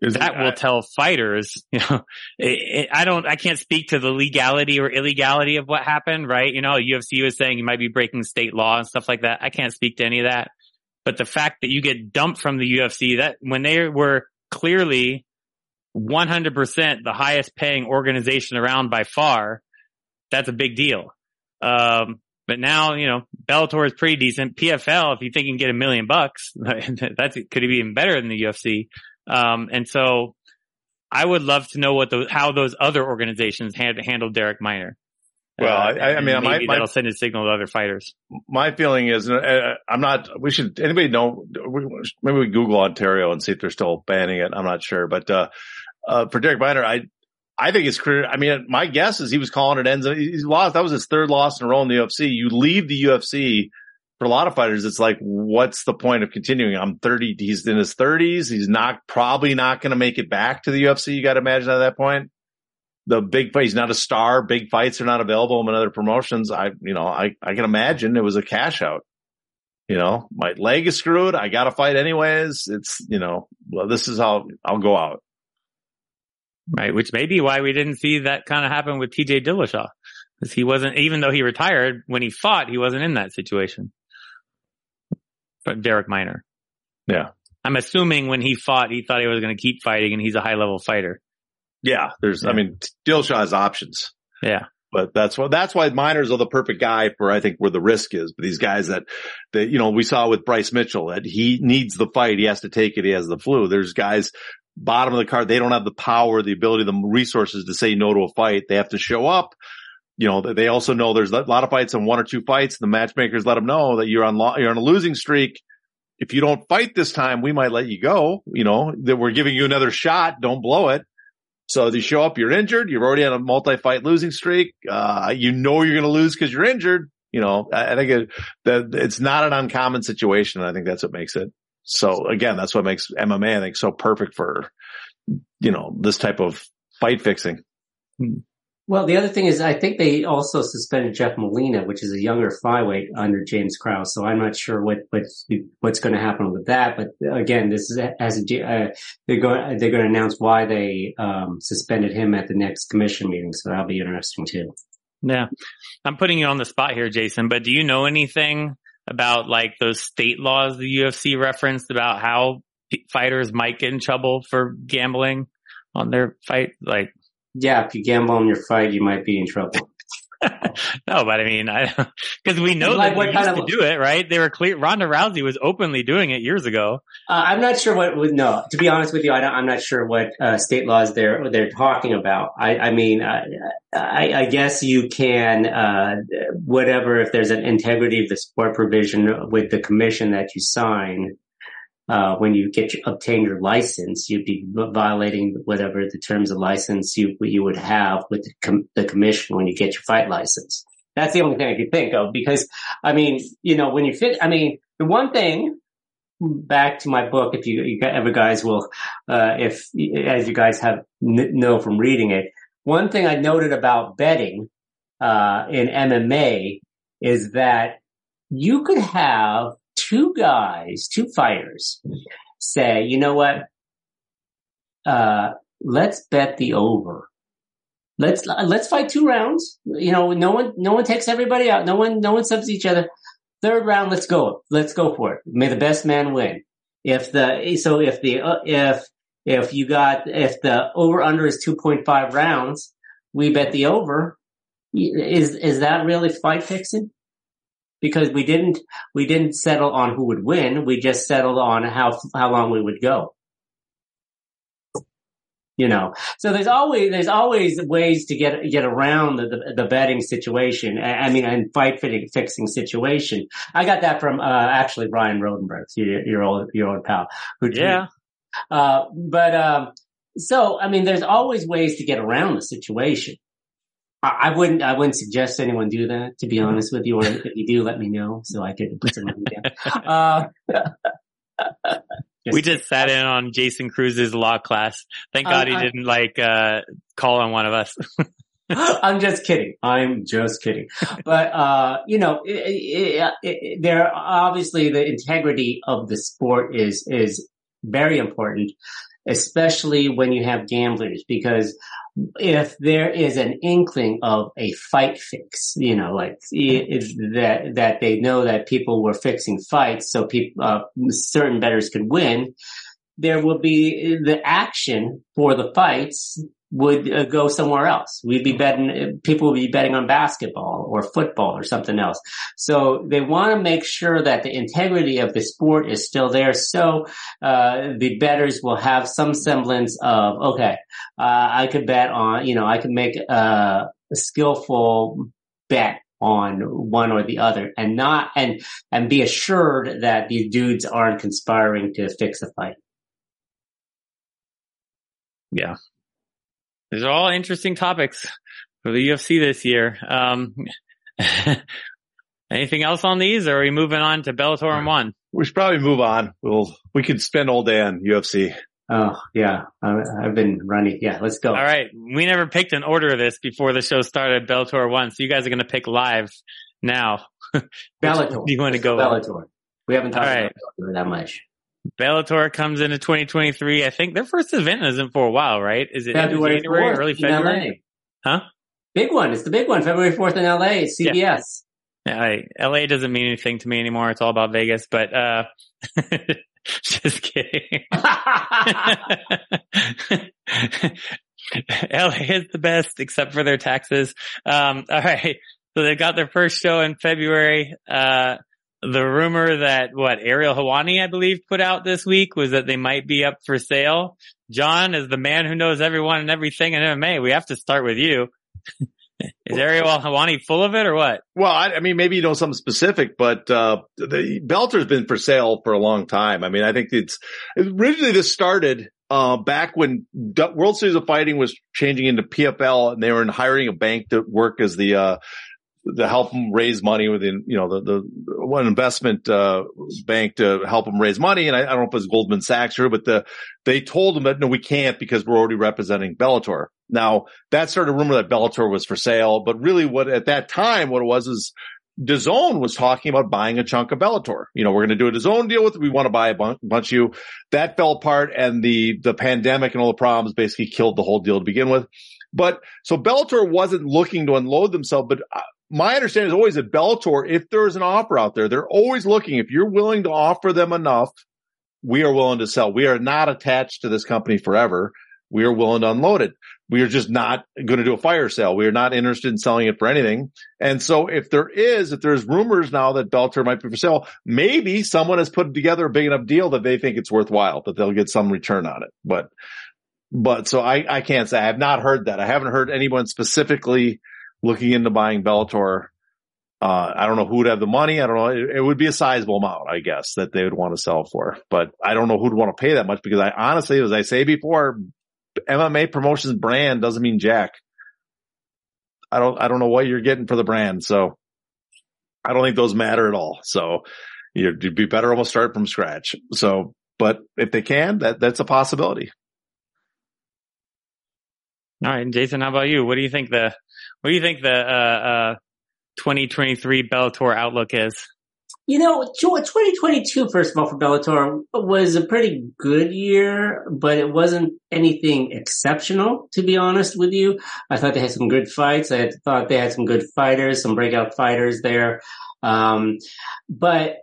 S2: that will tell fighters, you know, it, it, I don't, I can't speak to the legality or illegality of what happened, right? You know, UFC was saying you might be breaking state law and stuff like that. I can't speak to any of that. But the fact that you get dumped from the UFC, that when they were clearly 100% the highest paying organization around by far, that's a big deal. Um, but now, you know, Bellator is pretty decent. PFL, if you think you can get a million bucks, that's could be even better than the UFC. Um, and so I would love to know what those, how those other organizations hand, handled Darrick Minner.
S4: Well, uh, I, I, mean,
S2: maybe my, that'll send a signal to other fighters.
S4: My feeling is, uh, I'm not. We should. Anybody know? Maybe we Google Ontario and see if they're still banning it. I'm not sure, but uh, uh, for Darrick Minner, I, I think his career, I mean, my guess is he was calling it ends. He's lost. That was his third loss in a row in the UFC. You leave the UFC for a lot of fighters. It's like, what's the point of continuing? I'm 30. He's in his thirties. He's not probably not going to make it back to the UFC. You got to imagine at that point. The big fight, he's not a star. Big fights are not available in other promotions. I, you know, I, I can imagine it was a cash out. You know, my leg is screwed. I got to fight anyways. It's, you know, well, this is how I'll go out.
S2: Right. Which may be why we didn't see that kind of happen with TJ Dillashaw. Because he wasn't, even though he retired, when he fought, he wasn't in that situation. But Darrick Minner.
S4: Yeah.
S2: I'm assuming when he fought, he thought he was going to keep fighting and he's a high level fighter.
S4: Yeah. There's, yeah. I mean, Dillashaw has options.
S2: Yeah.
S4: But that's why, that's why Minners are the perfect guy for, I think, where the risk is. But these guys that, that, you know, we saw with Bryce Mitchell that he needs the fight. He has to take it. He has the flu. There's guys bottom of the card. They don't have the power, the ability, the resources to say no to a fight. They have to show up. You know, they also know there's a lot of fights and one or two fights. The matchmakers let them know that you're on, you're on a losing streak. if you don't fight this time, we might let you go. You know, that we're giving you another shot. Don't blow it. So if you show up, you're injured. You're already on a multi-fight losing streak. Uh, you know you're going to lose because you're injured. You know, I, I think it, that it's not an uncommon situation. I think that's what makes it. So again, that's what makes MMA, I think, so perfect for, you know, this type of fight fixing.
S3: Hmm. Well, the other thing is, I think they also suspended Jeff Molina, which is a younger flyweight under James Krause. So I'm not sure what what's what's going to happen with that. But again, this is as a, uh, they're going they're going to announce why they um, suspended him at the next commission meeting. So that'll be interesting too.
S2: Yeah, I'm putting you on the spot here, Jason. But do you know anything about like those state laws the UFC referenced about how fighters might get in trouble for gambling on their fight? Like
S3: yeah, if you gamble on your fight, you might be in trouble.
S2: no, but I mean, I because we know like that they used to do it, right? They were clear. Ronda Rousey was openly doing it years ago.
S3: Uh, I'm not sure what. Would no, to be honest with you, I am not sure what uh, state laws they're they're talking about. I, I mean, I, I, I, guess you can uh, whatever if there's an integrity of the sport provision with the commission that you sign uh, when you get your, obtain your license, you'd be violating whatever the terms of license you you would have with the, com- the, commission when you get your fight license. That's the only thing I could think of because, I mean, you know, when you fit, I mean, the one thing back to my book, if you, you ever guys will, uh, if as you guys have n- know from reading it, one thing I noted about betting uh, in MMA is that you could have two guys, two fighters say, you know what? Uh, let's bet the over. Let's, let's fight two rounds. You know, no one, no one takes everybody out. No one, no one subs each other. Third round, let's go. Let's go for it. May the best man win. If the, so if the, uh, if, if you got, if the over under is 2.5 rounds, we bet the over. Is, is that really fight fixing? Because we didn't we didn't settle on who would win. We just settled on how how long we would go. You know, so there's always there's always ways to get get around the the, the betting situation. I mean, and fight fixing situation. I got that from uh, actually Ryan Rodenberg, your, your old your old pal.
S2: Who yeah.
S3: Uh, but um, so I mean, there's always ways to get around the situation. I wouldn't. I wouldn't suggest anyone do that. To be mm-hmm. honest with you, or if you do, let me know so I could put some money down.
S2: Uh, we just sat in on Jason Cruz's law class. Thank God he I, didn't like uh, call on one of us.
S3: I'm just kidding. I'm just kidding. But uh, you know, it, it, it, there obviously the integrity of the sport is is very important, especially when you have gamblers because if there is an inkling of a fight fix, you know, like that that they know that people were fixing fights, so people uh, certain bettors could win. There will be the action for the fights would uh, go somewhere else. We'd be betting, people would be betting on basketball or football or something else. So they want to make sure that the integrity of the sport is still there. So, uh, the betters will have some semblance of, okay, uh, I could bet on, you know, I could make a, a skillful bet on one or the other and not, and, and be assured that these dudes aren't conspiring to fix a fight.
S2: Yeah. These are all interesting topics for the UFC this year. Um, anything else on these or are we moving on to Bellator and one?
S4: We should probably move on. We'll, we could spend all day on UFC.
S3: Oh yeah, I've been running. Yeah, let's go.
S2: All right, we never picked an order of this before the show started. Bellator one, so you guys are going to pick live now.
S3: Bellator.
S2: you want to go?
S3: Bellator. We haven't talked right. about that much.
S2: Bellator comes into 2023. I think their first event isn't for a while, right? Is it February January, early February? Huh?
S3: Big one. It's the big one. February 4th in LA, CBS.
S2: Yeah. LA doesn't mean anything to me anymore. It's all about Vegas, but, uh, just kidding. LA is the best except for their taxes. Um, all right. So they got their first show in February. Uh, the rumor that what Ariel Helwani, I believe, put out this week was that they might be up for sale. John is the man who knows everyone and everything in MMA. We have to start with you. Is Ariel Helwani full of it or what?
S4: Well, I, I, mean, maybe you know something specific, but uh, the Bellator's been for sale for a long time. I mean, I think it's originally this started uh, back when World Series of Fighting was changing into PFL, and they were hiring a bank to work as the uh, to help them raise money within, you know, the, the one investment, uh, bank to help them raise money. And I, I, don't know if it was Goldman Sachs or, but the, they told them that no, we can't because we're already representing Bellator. Now that started a rumor that Bellator was for sale, but really what at that time, what it was is DAZN was talking about buying a chunk of Bellator. You know, we're going to do a DAZN deal with it. We want to buy a bunch, bunch of you. That fell apart and the, the pandemic and all the problems basically killed the whole deal to begin with. But so Bellator wasn't looking to unload themselves, but uh, my understanding is always that Bellator, if there's an offer out there, they're always looking. If you're willing to offer them enough, we are willing to sell. We are not attached to this company forever. We are willing to unload it. We are just not going to do a fire sale. We are not interested in selling it for anything. And so if there is, if there's rumors now that Bellator might be for sale, maybe someone has put together a big enough deal that they think it's worthwhile, that they'll get some return on it. But, but so I, I can't say I have not heard that. I haven't heard anyone specifically looking into buying Bellator. Uh, I don't know who would have the money. I don't know. It, it, would be a sizable amount, I guess, that they would want to sell for, but I don't know who'd want to pay that much because I honestly, as I say before, MMA promotions brand doesn't mean jack. I don't, I don't know what you're getting for the brand. So I don't think those matter at all. So you'd be better almost start from scratch. So, but if they can, that, that's a possibility.
S2: All right. Jason, how about you? What do you think the, what do you think the uh, uh, 2023 Bellator outlook is?
S3: You know, 2022, first of all, for Bellator was a pretty good year, but it wasn't anything exceptional, to be honest with you. I thought they had some good fights. I thought they had some good fighters, some breakout fighters there. Um, but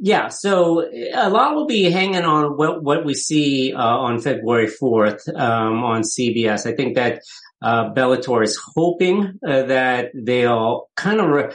S3: yeah, so a lot will be hanging on what, what we see uh, on February 4th um, on CBS. I think that Bellator is hoping uh, that they'll kind of re-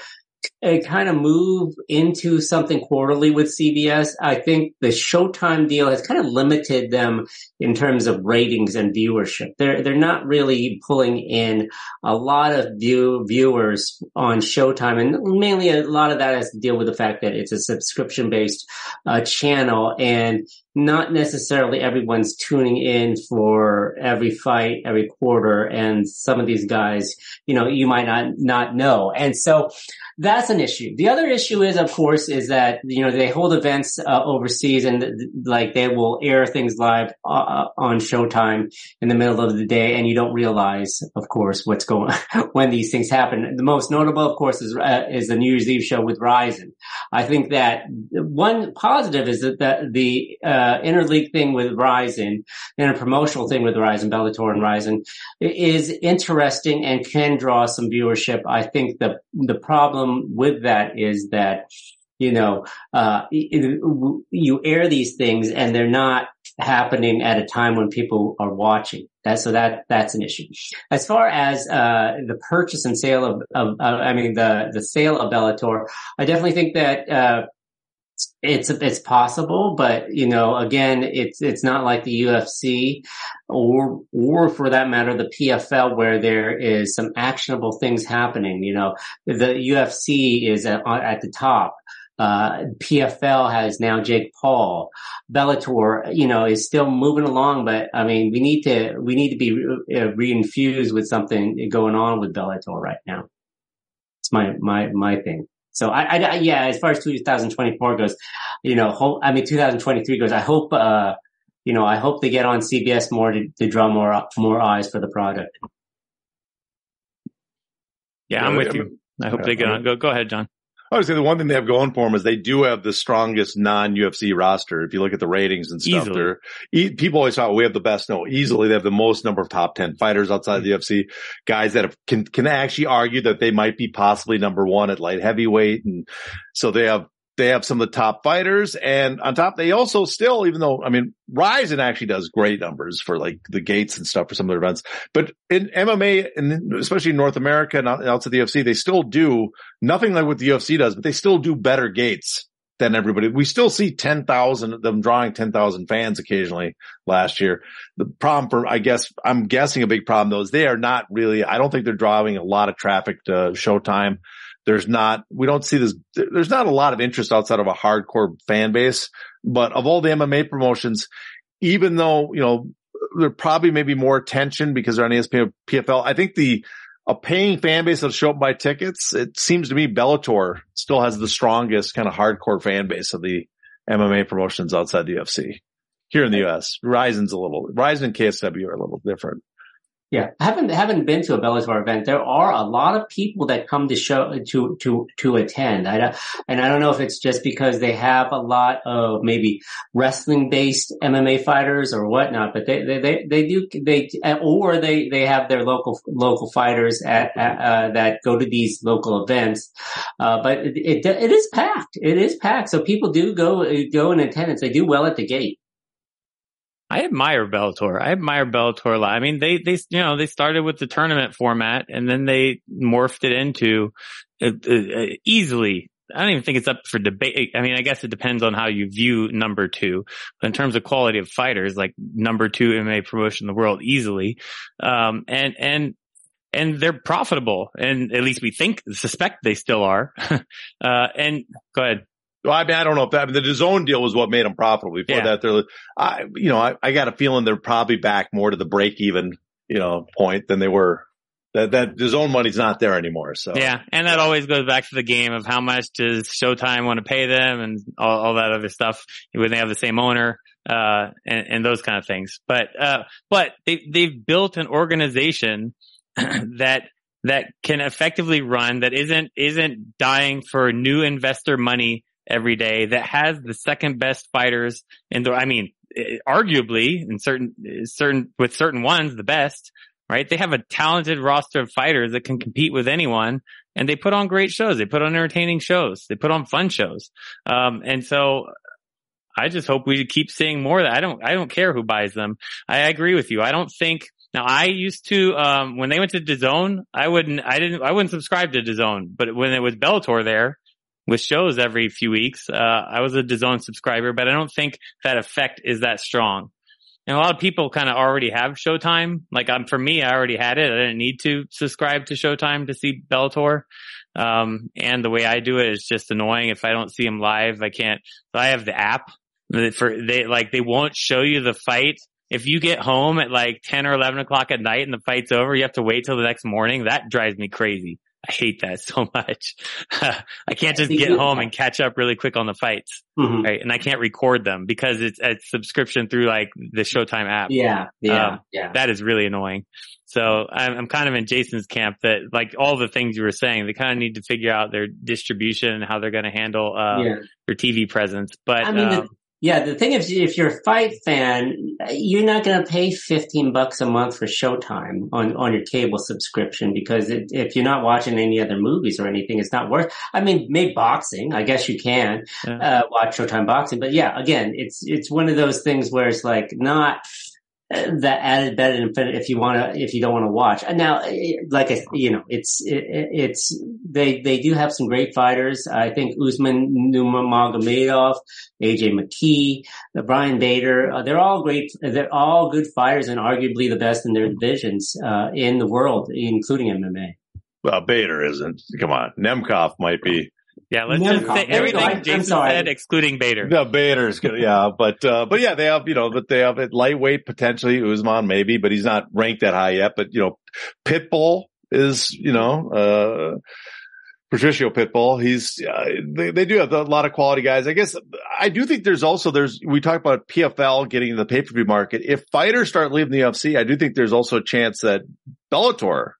S3: uh, kind of move into something quarterly with CBS. I think the Showtime deal has kind of limited them in terms of ratings and viewership. They're they're not really pulling in a lot of view viewers on Showtime, and mainly a lot of that has to deal with the fact that it's a subscription based uh, channel and not necessarily everyone's tuning in for every fight, every quarter, and some of these guys, you know, you might not not know, and so that's an issue. The other issue is, of course, is that you know they hold events uh, overseas and like they will air things live uh, on Showtime in the middle of the day, and you don't realize, of course, what's going when these things happen. The most notable, of course, is uh, is the New Year's Eve show with Rizin. I think that one positive is that the, the uh, interleague thing with Rizin, promotional thing with Rizin, Bellator and Rizin, is interesting and can draw some viewership. I think the the problem with that is that, you know, uh, you air these things and they're not happening at a time when people are watching. That, so that, that's an issue. As far as, uh, the purchase and sale of, of, uh, I mean, the, the sale of Bellator, I definitely think that, uh, it's it's possible, but you know, again, it's it's not like the UFC or or for that matter the PFL where there is some actionable things happening. You know, the UFC is at, at the top. Uh, PFL has now Jake Paul. Bellator, you know, is still moving along, but I mean, we need to we need to be re- uh, reinfused with something going on with Bellator right now. It's my my my thing. So I, I, yeah, as far as 2024 goes, you know, hope, I mean, 2023 goes, I hope, uh, you know, I hope they get on CBS more to, to draw more, more eyes for the product.
S2: Yeah, I'm with you. I hope they get on. Go, go ahead, John.
S4: I would say the one thing they have going for them is they do have the strongest non UFC roster. If you look at the ratings and stuff, e- people always thought we have the best. No, easily they have the most number of top 10 fighters outside the UFC, guys that have, can, can actually argue that they might be possibly number one at light heavyweight. And so they have they have some of the top fighters and on top they also still, even though, I mean, Rizin actually does great numbers for like the gates and stuff for some of their events, but in MMA and especially in North America and outside the UFC, they still do nothing like what the UFC does, but they still do better gates than everybody. We still see 10,000 them drawing 10,000 fans occasionally last year. The problem for, I guess, I'm guessing a big problem though is they are not really, I don't think they're driving a lot of traffic to Showtime. There's not, we don't see this, there's not a lot of interest outside of a hardcore fan base, but of all the MMA promotions, even though, you know, there probably may be more attention because they're on ESPN PFL. I think the, a paying fan base that'll show up buy tickets. It seems to me Bellator still has the strongest kind of hardcore fan base of the MMA promotions outside the UFC here in the US. Rizin's a little, Rizin and KSW are a little different.
S3: Yeah, I haven't haven't been to a Bellator event. There are a lot of people that come to show to to to attend. I and I don't know if it's just because they have a lot of maybe wrestling based MMA fighters or whatnot, but they they they, they do they or they they have their local local fighters at, at uh, that go to these local events. Uh, but it, it it is packed. It is packed. So people do go go in attendance. They do well at the gate.
S2: I admire Bellator. I admire Bellator a lot. I mean, they, they, you know, they started with the tournament format and then they morphed it into uh, uh, easily. I don't even think it's up for debate. I mean, I guess it depends on how you view number two. But in terms of quality of fighters, like number two MMA promotion in the world easily. Um, and, and, and they're profitable and at least we think, suspect they still are. uh, and go ahead.
S4: Well, I mean, I don't know if that, I mean, the DAZN deal was what made them profitable. Before yeah. that, they're, I, you know, I, I got a feeling they're probably back more to the break even, you know, point than they were. That, that DAZN money's not there anymore. So
S2: yeah. And that always goes back to the game of how much does Showtime want to pay them and all, all that other stuff when they have the same owner, uh, and, and those kind of things. But, uh, but they, they've built an organization that, that can effectively run that isn't, isn't dying for new investor money every day that has the second best fighters in the, I mean, arguably in certain, certain, with certain ones, the best, right? They have a talented roster of fighters that can compete with anyone and they put on great shows. They put on entertaining shows. They put on fun shows. Um, and so I just hope we keep seeing more of that. I don't, I don't care who buys them. I agree with you. I don't think, now I used to, um, when they went to DAZN, I wouldn't, I didn't, I wouldn't subscribe to DAZN, but when it was Bellator there, with shows every few weeks. Uh, I was a DAZN subscriber, but I don't think that effect is that strong. And a lot of people kind of already have Showtime. Like um, for me, I already had it. I didn't need to subscribe to Showtime to see Bellator. Um, and the way I do it is just annoying. If I don't see them live, I can't. So I have the app for they like they won't show you the fight. If you get home at like 10 or 11 o'clock at night and the fight's over, you have to wait till the next morning. That drives me crazy. I hate that so much. I can't just get home and catch up really quick on the fights, mm-hmm. right? And I can't record them because it's a subscription through like the Showtime app.
S3: Yeah, yeah, um, yeah.
S2: That is really annoying. So I'm, I'm, kind of in Jason's camp that like all the things you were saying, they kind of need to figure out their distribution and how they're going to handle uh, yeah. their TV presence. But I mean, um,
S3: yeah, the thing is, if you're a fight fan, you're not going to pay 15 bucks a month for Showtime on, on your cable subscription because it, if you're not watching any other movies or anything, it's not worth, I mean, maybe boxing, I guess you can, yeah. uh, watch Showtime boxing. But yeah, again, it's, it's one of those things where it's like not, that added benefit if you want to if you don't want to watch now like I, you know it's it, it's they they do have some great fighters. I think usman nurmagomedov aj mckee uh, brian bader uh, they're all great they're all good fighters and arguably the best in their divisions uh, in the world including mma
S4: well bader isn't come on. Nemkov might be
S2: yeah, let's just say everything Jason said, excluding Bader.
S4: No, Bader's good. Yeah, but uh, but yeah, they have you know, but they have it lightweight potentially Usman maybe, but he's not ranked that high yet. But you know, Pitbull is you know. uh Patricio Pitbull. He's uh, they, they do have a lot of quality guys. I guess I do think there's also there's we talk about PFL getting in the pay per view market. If fighters start leaving the UFC, I do think there's also a chance that Bellator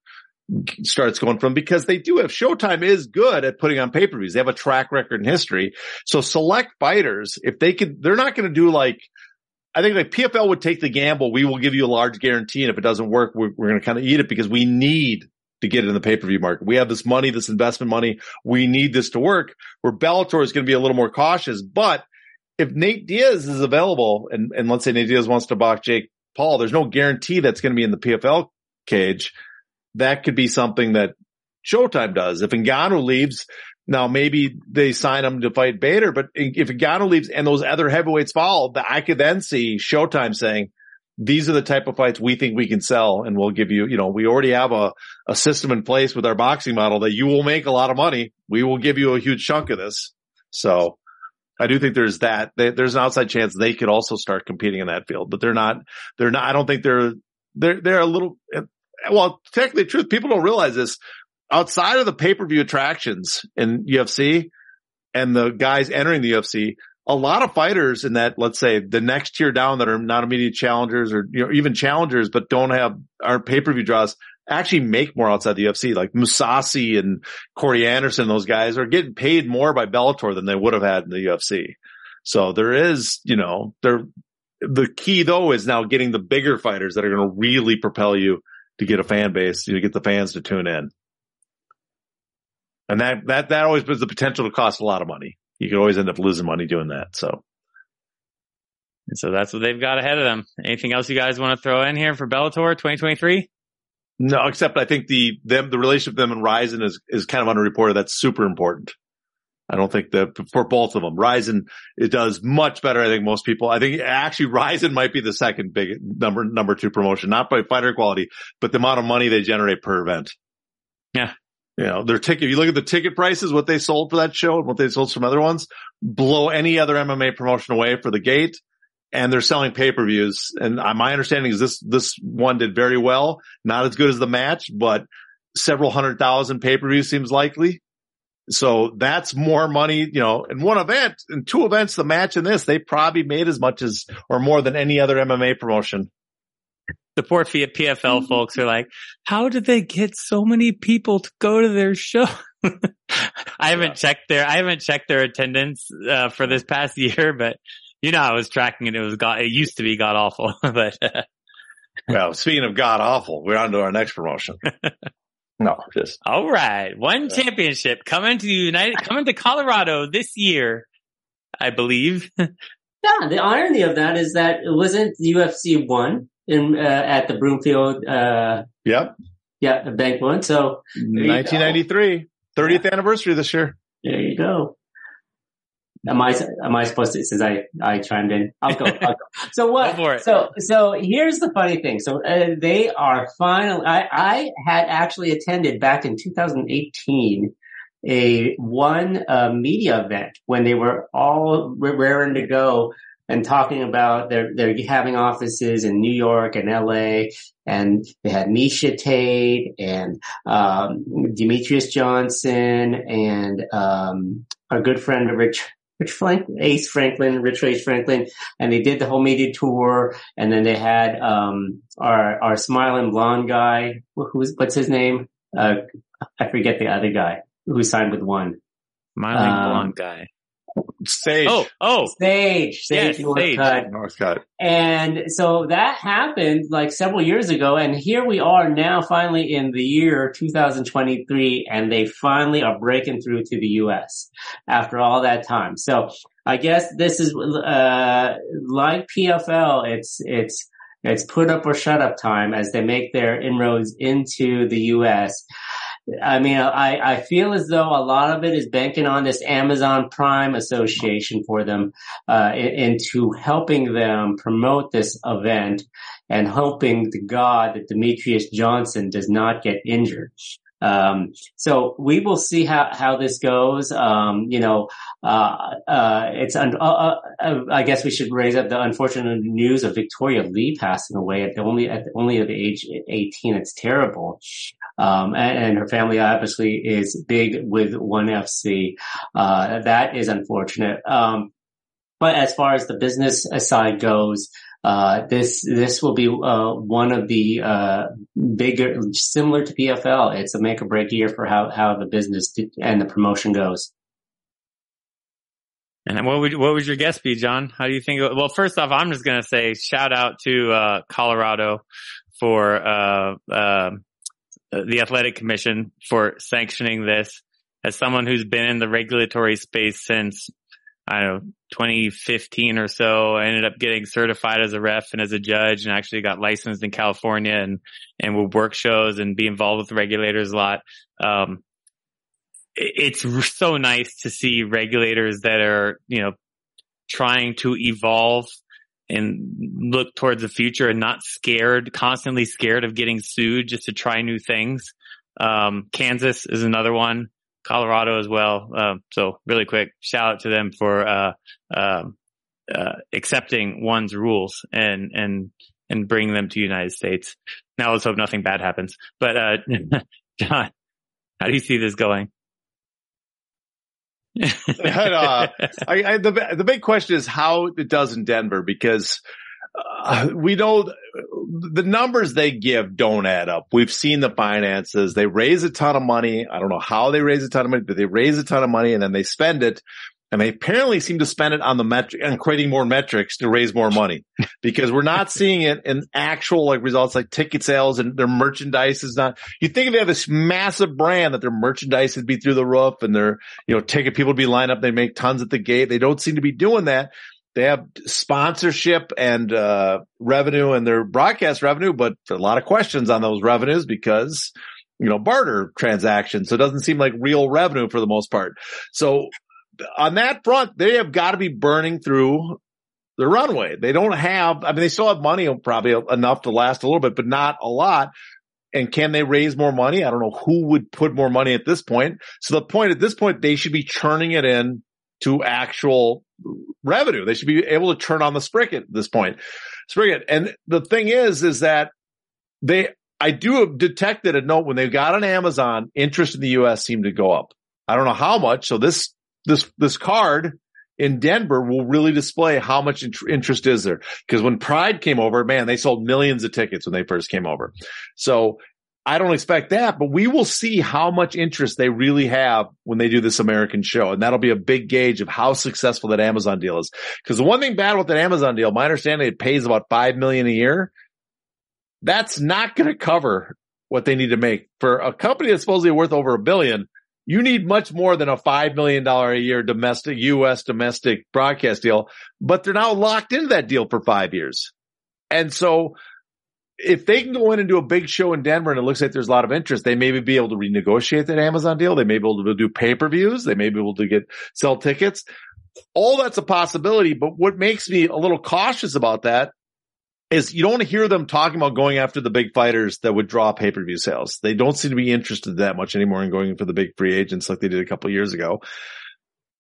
S4: starts going from because they do have Showtime is good at putting on pay-per-views. They have a track record in history. So select fighters, if they could, they're not going to do like, I think like PFL would take the gamble. We will give you a large guarantee. And if it doesn't work, we're, we're going to kind of eat it because we need to get it in the pay-per-view market. We have this money, this investment money. We need this to work where Bellator is going to be a little more cautious. But if Nate Diaz is available and, and let's say Nate Diaz wants to box Jake Paul, there's no guarantee that's going to be in the PFL cage that could be something that Showtime does. If Ngannou leaves, Now maybe they sign him to fight Bader, but if Ngannou leaves and those other heavyweights fall, I could then see Showtime saying, these are the type of fights we think we can sell and we'll give you, you know, we already have a, a system in place with our boxing model that you will make a lot of money. We will give you a huge chunk of this. So I do think there's that. there's an outside chance they could also start competing in that field, but they're not, they're not, I don't think they're, they're, they're a little, well, technically truth, people don't realize this outside of the pay-per-view attractions in UFC and the guys entering the UFC, a lot of fighters in that, let's say the next tier down that are not immediate challengers or, you know, even challengers, but don't have our pay-per-view draws actually make more outside the UFC. Like Mousasi and Corey Anderson, those guys are getting paid more by Bellator than they would have had in the UFC. So there is, you know, there, the key though is now getting the bigger fighters that are going to really propel you to get a fan base, you get the fans to tune in. And that, that, that always has the potential to cost a lot of money. You could always end up losing money doing that. So.
S2: And so that's what they've got ahead of them. Anything else you guys want to throw in here for Bellator 2023?
S4: No, except I think the them the relationship with them and Rizin is is kind of underreported. That's super important. I don't think that for both of them, Rizin it does much better. I think most people. I think actually Rizin might be the second big number number two promotion, not by fighter quality, but the amount of money they generate per event.
S2: Yeah,
S4: you know their ticket. If you look at the ticket prices, what they sold for that show and what they sold from other ones, blow any other MMA promotion away for the gate and they're selling pay-per-views. And my understanding is this, this one did very well. Not as good as the match, but several hundred thousand pay-per-views seems likely. So that's more money, you know, in one event, in two events, the match and this, they probably made as much as or more than any other MMA promotion.
S2: The poor PFL mm-hmm. folks are like, how did they get so many people to go to their show? I haven't yeah. checked their, I haven't checked their attendance uh, for this past year, but you know, I was tracking it. It was god. It used to be god awful, but.
S4: well, speaking of god awful, we're on to our next promotion. No, just
S2: all right. One yeah. championship coming to the United, coming to Colorado this year, I believe.
S3: yeah, the irony of that is that it wasn't UFC one in uh, at the Broomfield. Uh,
S4: yep.
S3: Yeah, bank one. So
S4: 1993, 30th anniversary this year.
S3: There you go. Am I am I supposed to? Since I I chimed in, I'll go. I'll go. So what? So so here's the funny thing. So uh, they are finally. I I had actually attended back in 2018 a one uh, media event when they were all raring to go and talking about they're they're having offices in New York and L.A. and they had Miesha Tate and um, Demetrious Johnson and um, our good friend Rich Rich Franklin, Ace Franklin, Rich Ace Franklin, and they did the whole media tour. And then they had um, our our smiling blonde guy. Who's what's his name? Uh, I forget the other guy who signed with one.
S2: Smiling um, blonde guy.
S4: Sage.
S2: Oh, oh,
S3: Sage. Sage
S2: yes, Northcutt.
S4: Northcutt.
S3: And so that happened like several years ago. And here we are now finally in the year 2023 and they finally are breaking through to the U.S. after all that time. So I guess this is, uh, like PFL, it's, it's, it's put up or shut up time as they make their inroads into the U.S. I mean, I, I feel as though a lot of it is banking on this Amazon Prime association for them, uh, into helping them promote this event and hoping to God that Demetrious Johnson does not get injured. Um, so we will see how, how this goes. Um, you know, uh, uh, it's, un- uh, uh, I guess we should raise up the unfortunate news of Victoria Lee passing away at the only, at the, only of the age 18. It's terrible. Um, and, and, her family obviously is big with ONE FC. Uh, that is unfortunate. Um, but as far as the business side goes, uh, this this will be uh, one of the uh, bigger, similar to PFL. It's a make or break year for how how the business and the promotion goes.
S2: And what would what would your guess be, John? How do you think? Well, first off, I'm just gonna say shout out to uh, Colorado for uh, um, the athletic commission for sanctioning this. As someone who's been in the regulatory space since I don't know 2015 or so, I ended up getting certified as a ref and as a judge, and actually got licensed in California and and would work shows and be involved with regulators a lot. Um, it's so nice to see regulators that are, you know, trying to evolve and look towards the future and not scared, constantly scared of getting sued just to try new things. Um, Kansas is another one, Colorado as well. Uh, so really quick, shout out to them for, uh, uh, uh, accepting one's rules and, and, and bringing them to United States. Now let's hope nothing bad happens. But, uh, John, how do you see this going?
S4: Uh, I, I, the the big question is how it does in Denver because uh, we know the numbers they give don't add up. We've seen the finances. They raise a ton of money. I don't know how they raise a ton of money, but they raise a ton of money and then they spend it and they apparently seem to spend it on the metric and creating more metrics to raise more money because we're not seeing it in actual like results like ticket sales and their merchandise is not, you think if they have this massive brand that their merchandise would be through the roof and their, you know, ticket people would be lined up. They make tons at the gate. They don't seem to be doing that. They have sponsorship and, uh, revenue and their broadcast revenue, but a lot of questions on those revenues because you know, barter transactions. So it doesn't seem like real revenue for the most part. So on that front, they have got to be burning through the runway. They don't have, I mean, they still have money probably enough to last a little bit, but not a lot. And can they raise more money? I don't know who would put more money at this point. So the point at this point, they should be churning it in to actual revenue. They should be able to turn on the spigot at this point. Spigot. And the thing is, is that they, I do have detected a note when they got on Amazon, interest in the U.S. seemed to go up. I don't know how much. So this this, this card in Denver will really display how much interest is there. Because when Pride came over, man, they sold millions of tickets when they first came over. So I don't expect that, but we will see how much interest they really have when they do this American show. And that'll be a big gauge of how successful that Amazon deal is. Because the one thing bad with that Amazon deal, my understanding it pays about five million a year. That's not going to cover what they need to make for a company that's supposedly worth over a billion you need much more than a $5 million a year domestic, U.S. domestic broadcast deal, but they're now locked into that deal for five years. And so if they can go in and do a big show in Denver and it looks like there's a lot of interest, they may be able to renegotiate that Amazon deal. They may be able to do pay-per-views. They may be able to get sell tickets. All that's a possibility. But what makes me a little cautious about that is you don't want to hear them talking about going after the big fighters that would draw pay-per-view sales. They don't seem to be interested that much anymore in going for the big free agents like they did a couple years ago.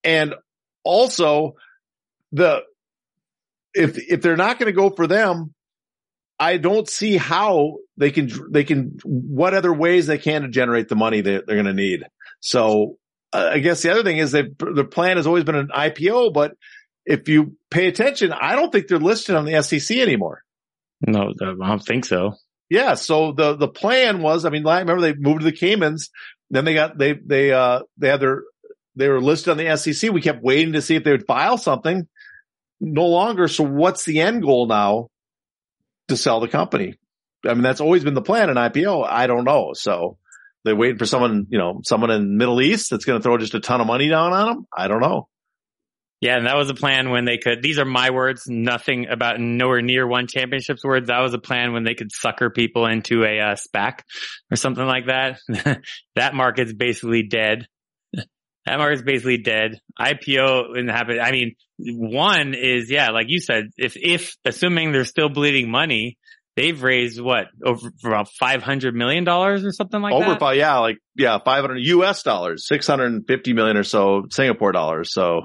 S4: And also the, if, if they're not going to go for them, I don't see how they can, they can, what other ways they can to generate the money that they're going to need. So uh, I guess the other thing is that the plan has always been an IPO, but if you pay attention, I don't think they're listed on the SEC anymore.
S2: No, I don't think so.
S4: Yeah. So the, the plan was, I mean, I remember they moved to the Caymans. Then they got, they, they, uh, they had their, they were listed on the SEC. We kept waiting to see if they would file something. No longer. So what's the end goal now to sell the company? I mean, that's always been the plan in IPO. I don't know. So they're waiting for someone, you know, someone in Middle East that's going to throw just a ton of money down on them. I don't know.
S2: Yeah, and that was a plan when they could. These are my words, nothing about nowhere near one championship's words. That was a plan when they could sucker people into a uh, SPAC or something like that. that market's basically dead. that market's basically dead. IPO and happen. I mean, one is yeah, like you said, if if assuming they're still bleeding money, they've raised what over about five hundred million dollars or something like
S4: over
S2: that.
S4: Over, yeah, like yeah, five hundred U.S. dollars, six hundred and fifty million or so Singapore dollars. So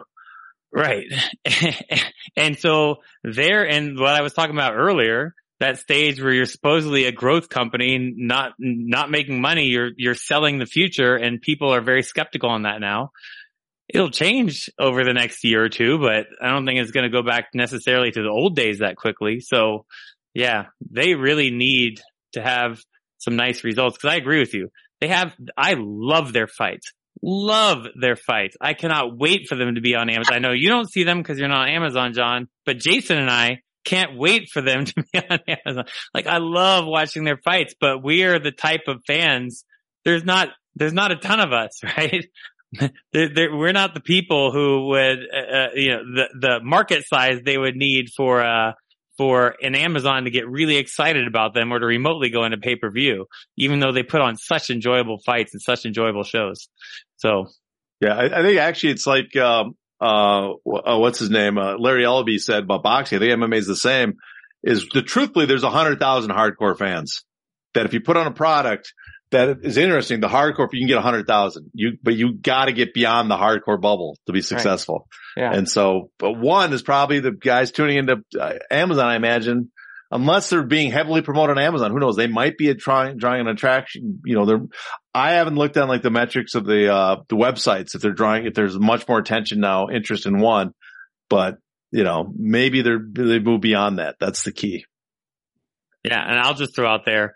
S2: Right. and so there, and what I was talking about earlier, that stage where you're supposedly a growth company, not, not making money, you're, you're selling the future and people are very skeptical on that now. It'll change over the next year or two, but I don't think it's going to go back necessarily to the old days that quickly. So yeah, they really need to have some nice results because I agree with you. They have, I love their fights love their fights. I cannot wait for them to be on Amazon. I know you don't see them because you're not on Amazon, John, but Jason and I can't wait for them to be on Amazon. Like I love watching their fights, but we are the type of fans. There's not, there's not a ton of us, right? they're, they're, we're not the people who would, uh, uh, you know, the, the market size they would need for, uh, for an Amazon to get really excited about them or to remotely go into pay per view, even though they put on such enjoyable fights and such enjoyable shows. So
S4: Yeah, I, I think actually it's like um, uh, uh, what's his name? Uh, Larry Elby said about boxing. I think MMA is the same. Is the truthfully, there's a hundred thousand hardcore fans that if you put on a product that is interesting, the hardcore, you can get a hundred thousand, you, but you got to get beyond the hardcore bubble to be successful. Right. Yeah. And so, but one is probably the guys tuning into uh, Amazon, I imagine, unless they're being heavily promoted on Amazon. Who knows? They might be a trying, drawing an attraction. You know, they're, I haven't looked at like the metrics of the, uh, the websites if they're drawing, if there's much more attention now, interest in one, but you know, maybe they're, they move beyond that. That's the key.
S2: Yeah. And I'll just throw out there,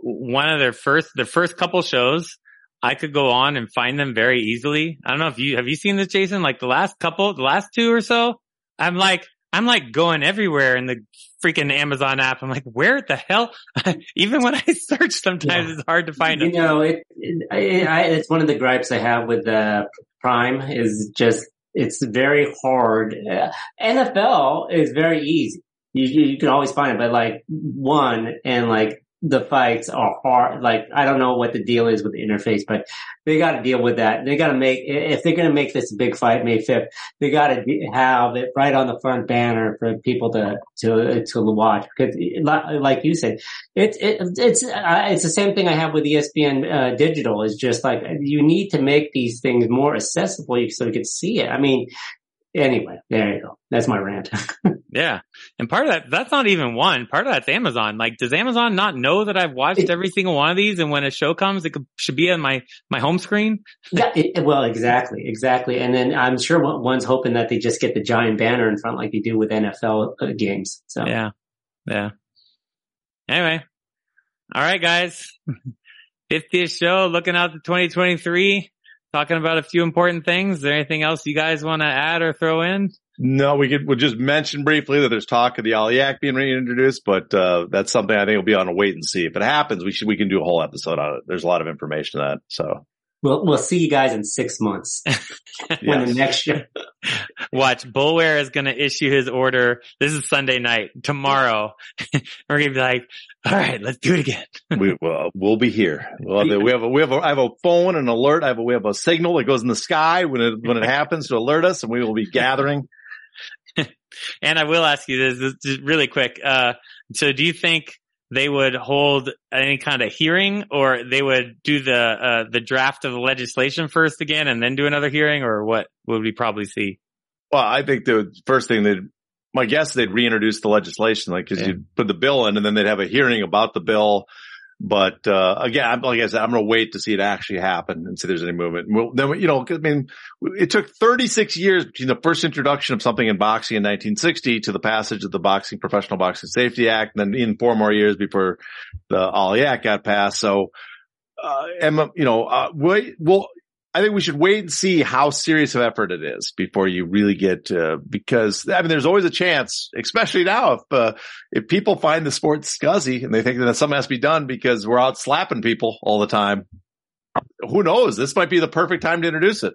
S2: one of their first, the first couple shows, I could go on and find them very easily. I don't know if you, have you seen this, Jason? Like the last couple, the last two or so, I'm like, I'm like going everywhere in the freaking Amazon app. I'm like, where the hell? Even when I search, sometimes yeah. it's hard to find them.
S3: you know, it, it, it, it's one of the gripes I have with uh, Prime is just, it's very hard. Uh, NFL is very easy. You, you can always find it, but like one and like the fights are hard. Like, I don't know what the deal is with the interface, but they got to deal with that. They got to make, if they're going to make this a big fight May 5th, they got to have it right on the front banner for people to, to, to watch. Because like you said, it's, it, it's, uh, it's the same thing I have with ESPN, uh, digital is just like, you need to make these things more accessible so you can see it. I mean, anyway, there you go. That's my rant.
S2: yeah. And part of that, that's not even one. Part of that's Amazon. Like, does Amazon not know that I've watched it, every single one of these? And when a show comes, it could, should be on my, my home screen?
S3: yeah. It, well, exactly. Exactly. And then I'm sure one's hoping that they just get the giant banner in front like they do with NFL uh, games. So
S2: yeah. Yeah. Anyway. All right, guys. 50th show looking out to 2023 talking about a few important things. Is there anything else you guys want to add or throw in?
S4: No, we could, we'll just mention briefly that there's talk of the Ali Act being reintroduced, but, uh, that's something I think will be on a wait and see. If it happens, we should, we can do a whole episode on it. There's a lot of information on that. So
S3: We'll we'll see you guys in six months when the next show.
S2: Watch, Boulware is going to issue his order. This is Sunday night. Tomorrow, we're going to be like, "All right, let's do it again."
S4: we will we'll be here. We'll have, we have a we have a I have a phone, an alert. I have a we have a signal that goes in the sky when it when it happens to alert us, and we will be gathering.
S2: and I will ask you this, this really quick. Uh, so, do you think? They would hold any kind of hearing or they would do the uh, the draft of the legislation first again and then do another hearing or what would we probably see
S4: well i think the first thing they'd my guess they'd reintroduce the legislation like because yeah. you'd put the bill in and then they'd have a hearing about the bill but uh, again, like I said, I'm going to wait to see it actually happen and see if there's any movement. Well, then, you know, I mean, it took 36 years between the first introduction of something in boxing in 1960 to the passage of the Boxing Professional Boxing Safety Act, and then in four more years before the Ali Act got passed. So, uh, you know, uh, we, well, I think we should wait and see how serious of effort it is before you really get uh, because I mean there's always a chance, especially now if uh, if people find the sport scuzzy and they think that something has to be done because we're out slapping people all the time. Who knows? This might be the perfect time to introduce it.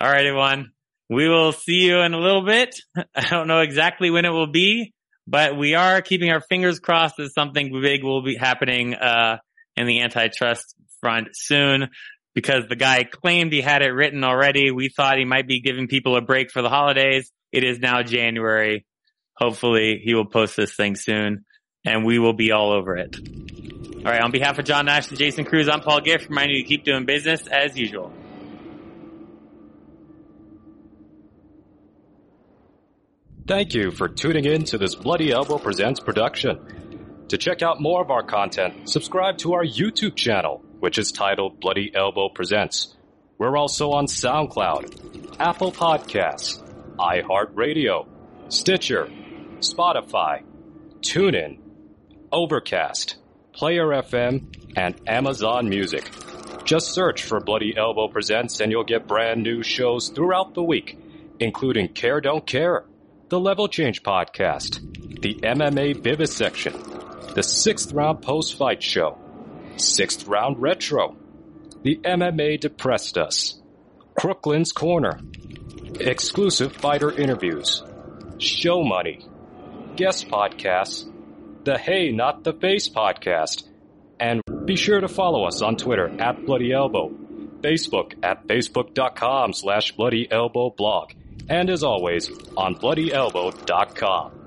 S2: All right, everyone. We will see you in a little bit. I don't know exactly when it will be, but we are keeping our fingers crossed that something big will be happening uh, in the antitrust front soon because the guy claimed he had it written already. We thought he might be giving people a break for the holidays. It is now January. Hopefully he will post this thing soon and we will be all over it. All right. On behalf of John Nash and Jason Cruz, I'm Paul Gift reminding you to keep doing business as usual.
S1: Thank you for tuning in to this Bloody Elbow Presents production. To check out more of our content, subscribe to our YouTube channel which is titled Bloody Elbow Presents. We're also on SoundCloud, Apple Podcasts, iHeartRadio, Stitcher, Spotify, TuneIn, Overcast, Player FM, and Amazon Music. Just search for Bloody Elbow Presents and you'll get brand new shows throughout the week, including Care Don't Care, the Level Change Podcast, the MMA Vivisection, the Sixth Round Post Fight Show, Sixth Round Retro, The MMA Depressed Us, Crooklyn's Corner, exclusive fighter interviews, show money, guest podcasts, the Hey Not the Face podcast, and be sure to follow us on Twitter at Bloody Elbow. Facebook at facebook.com slash Bloody Elbow blog, And as always, on bloodyelbow.com.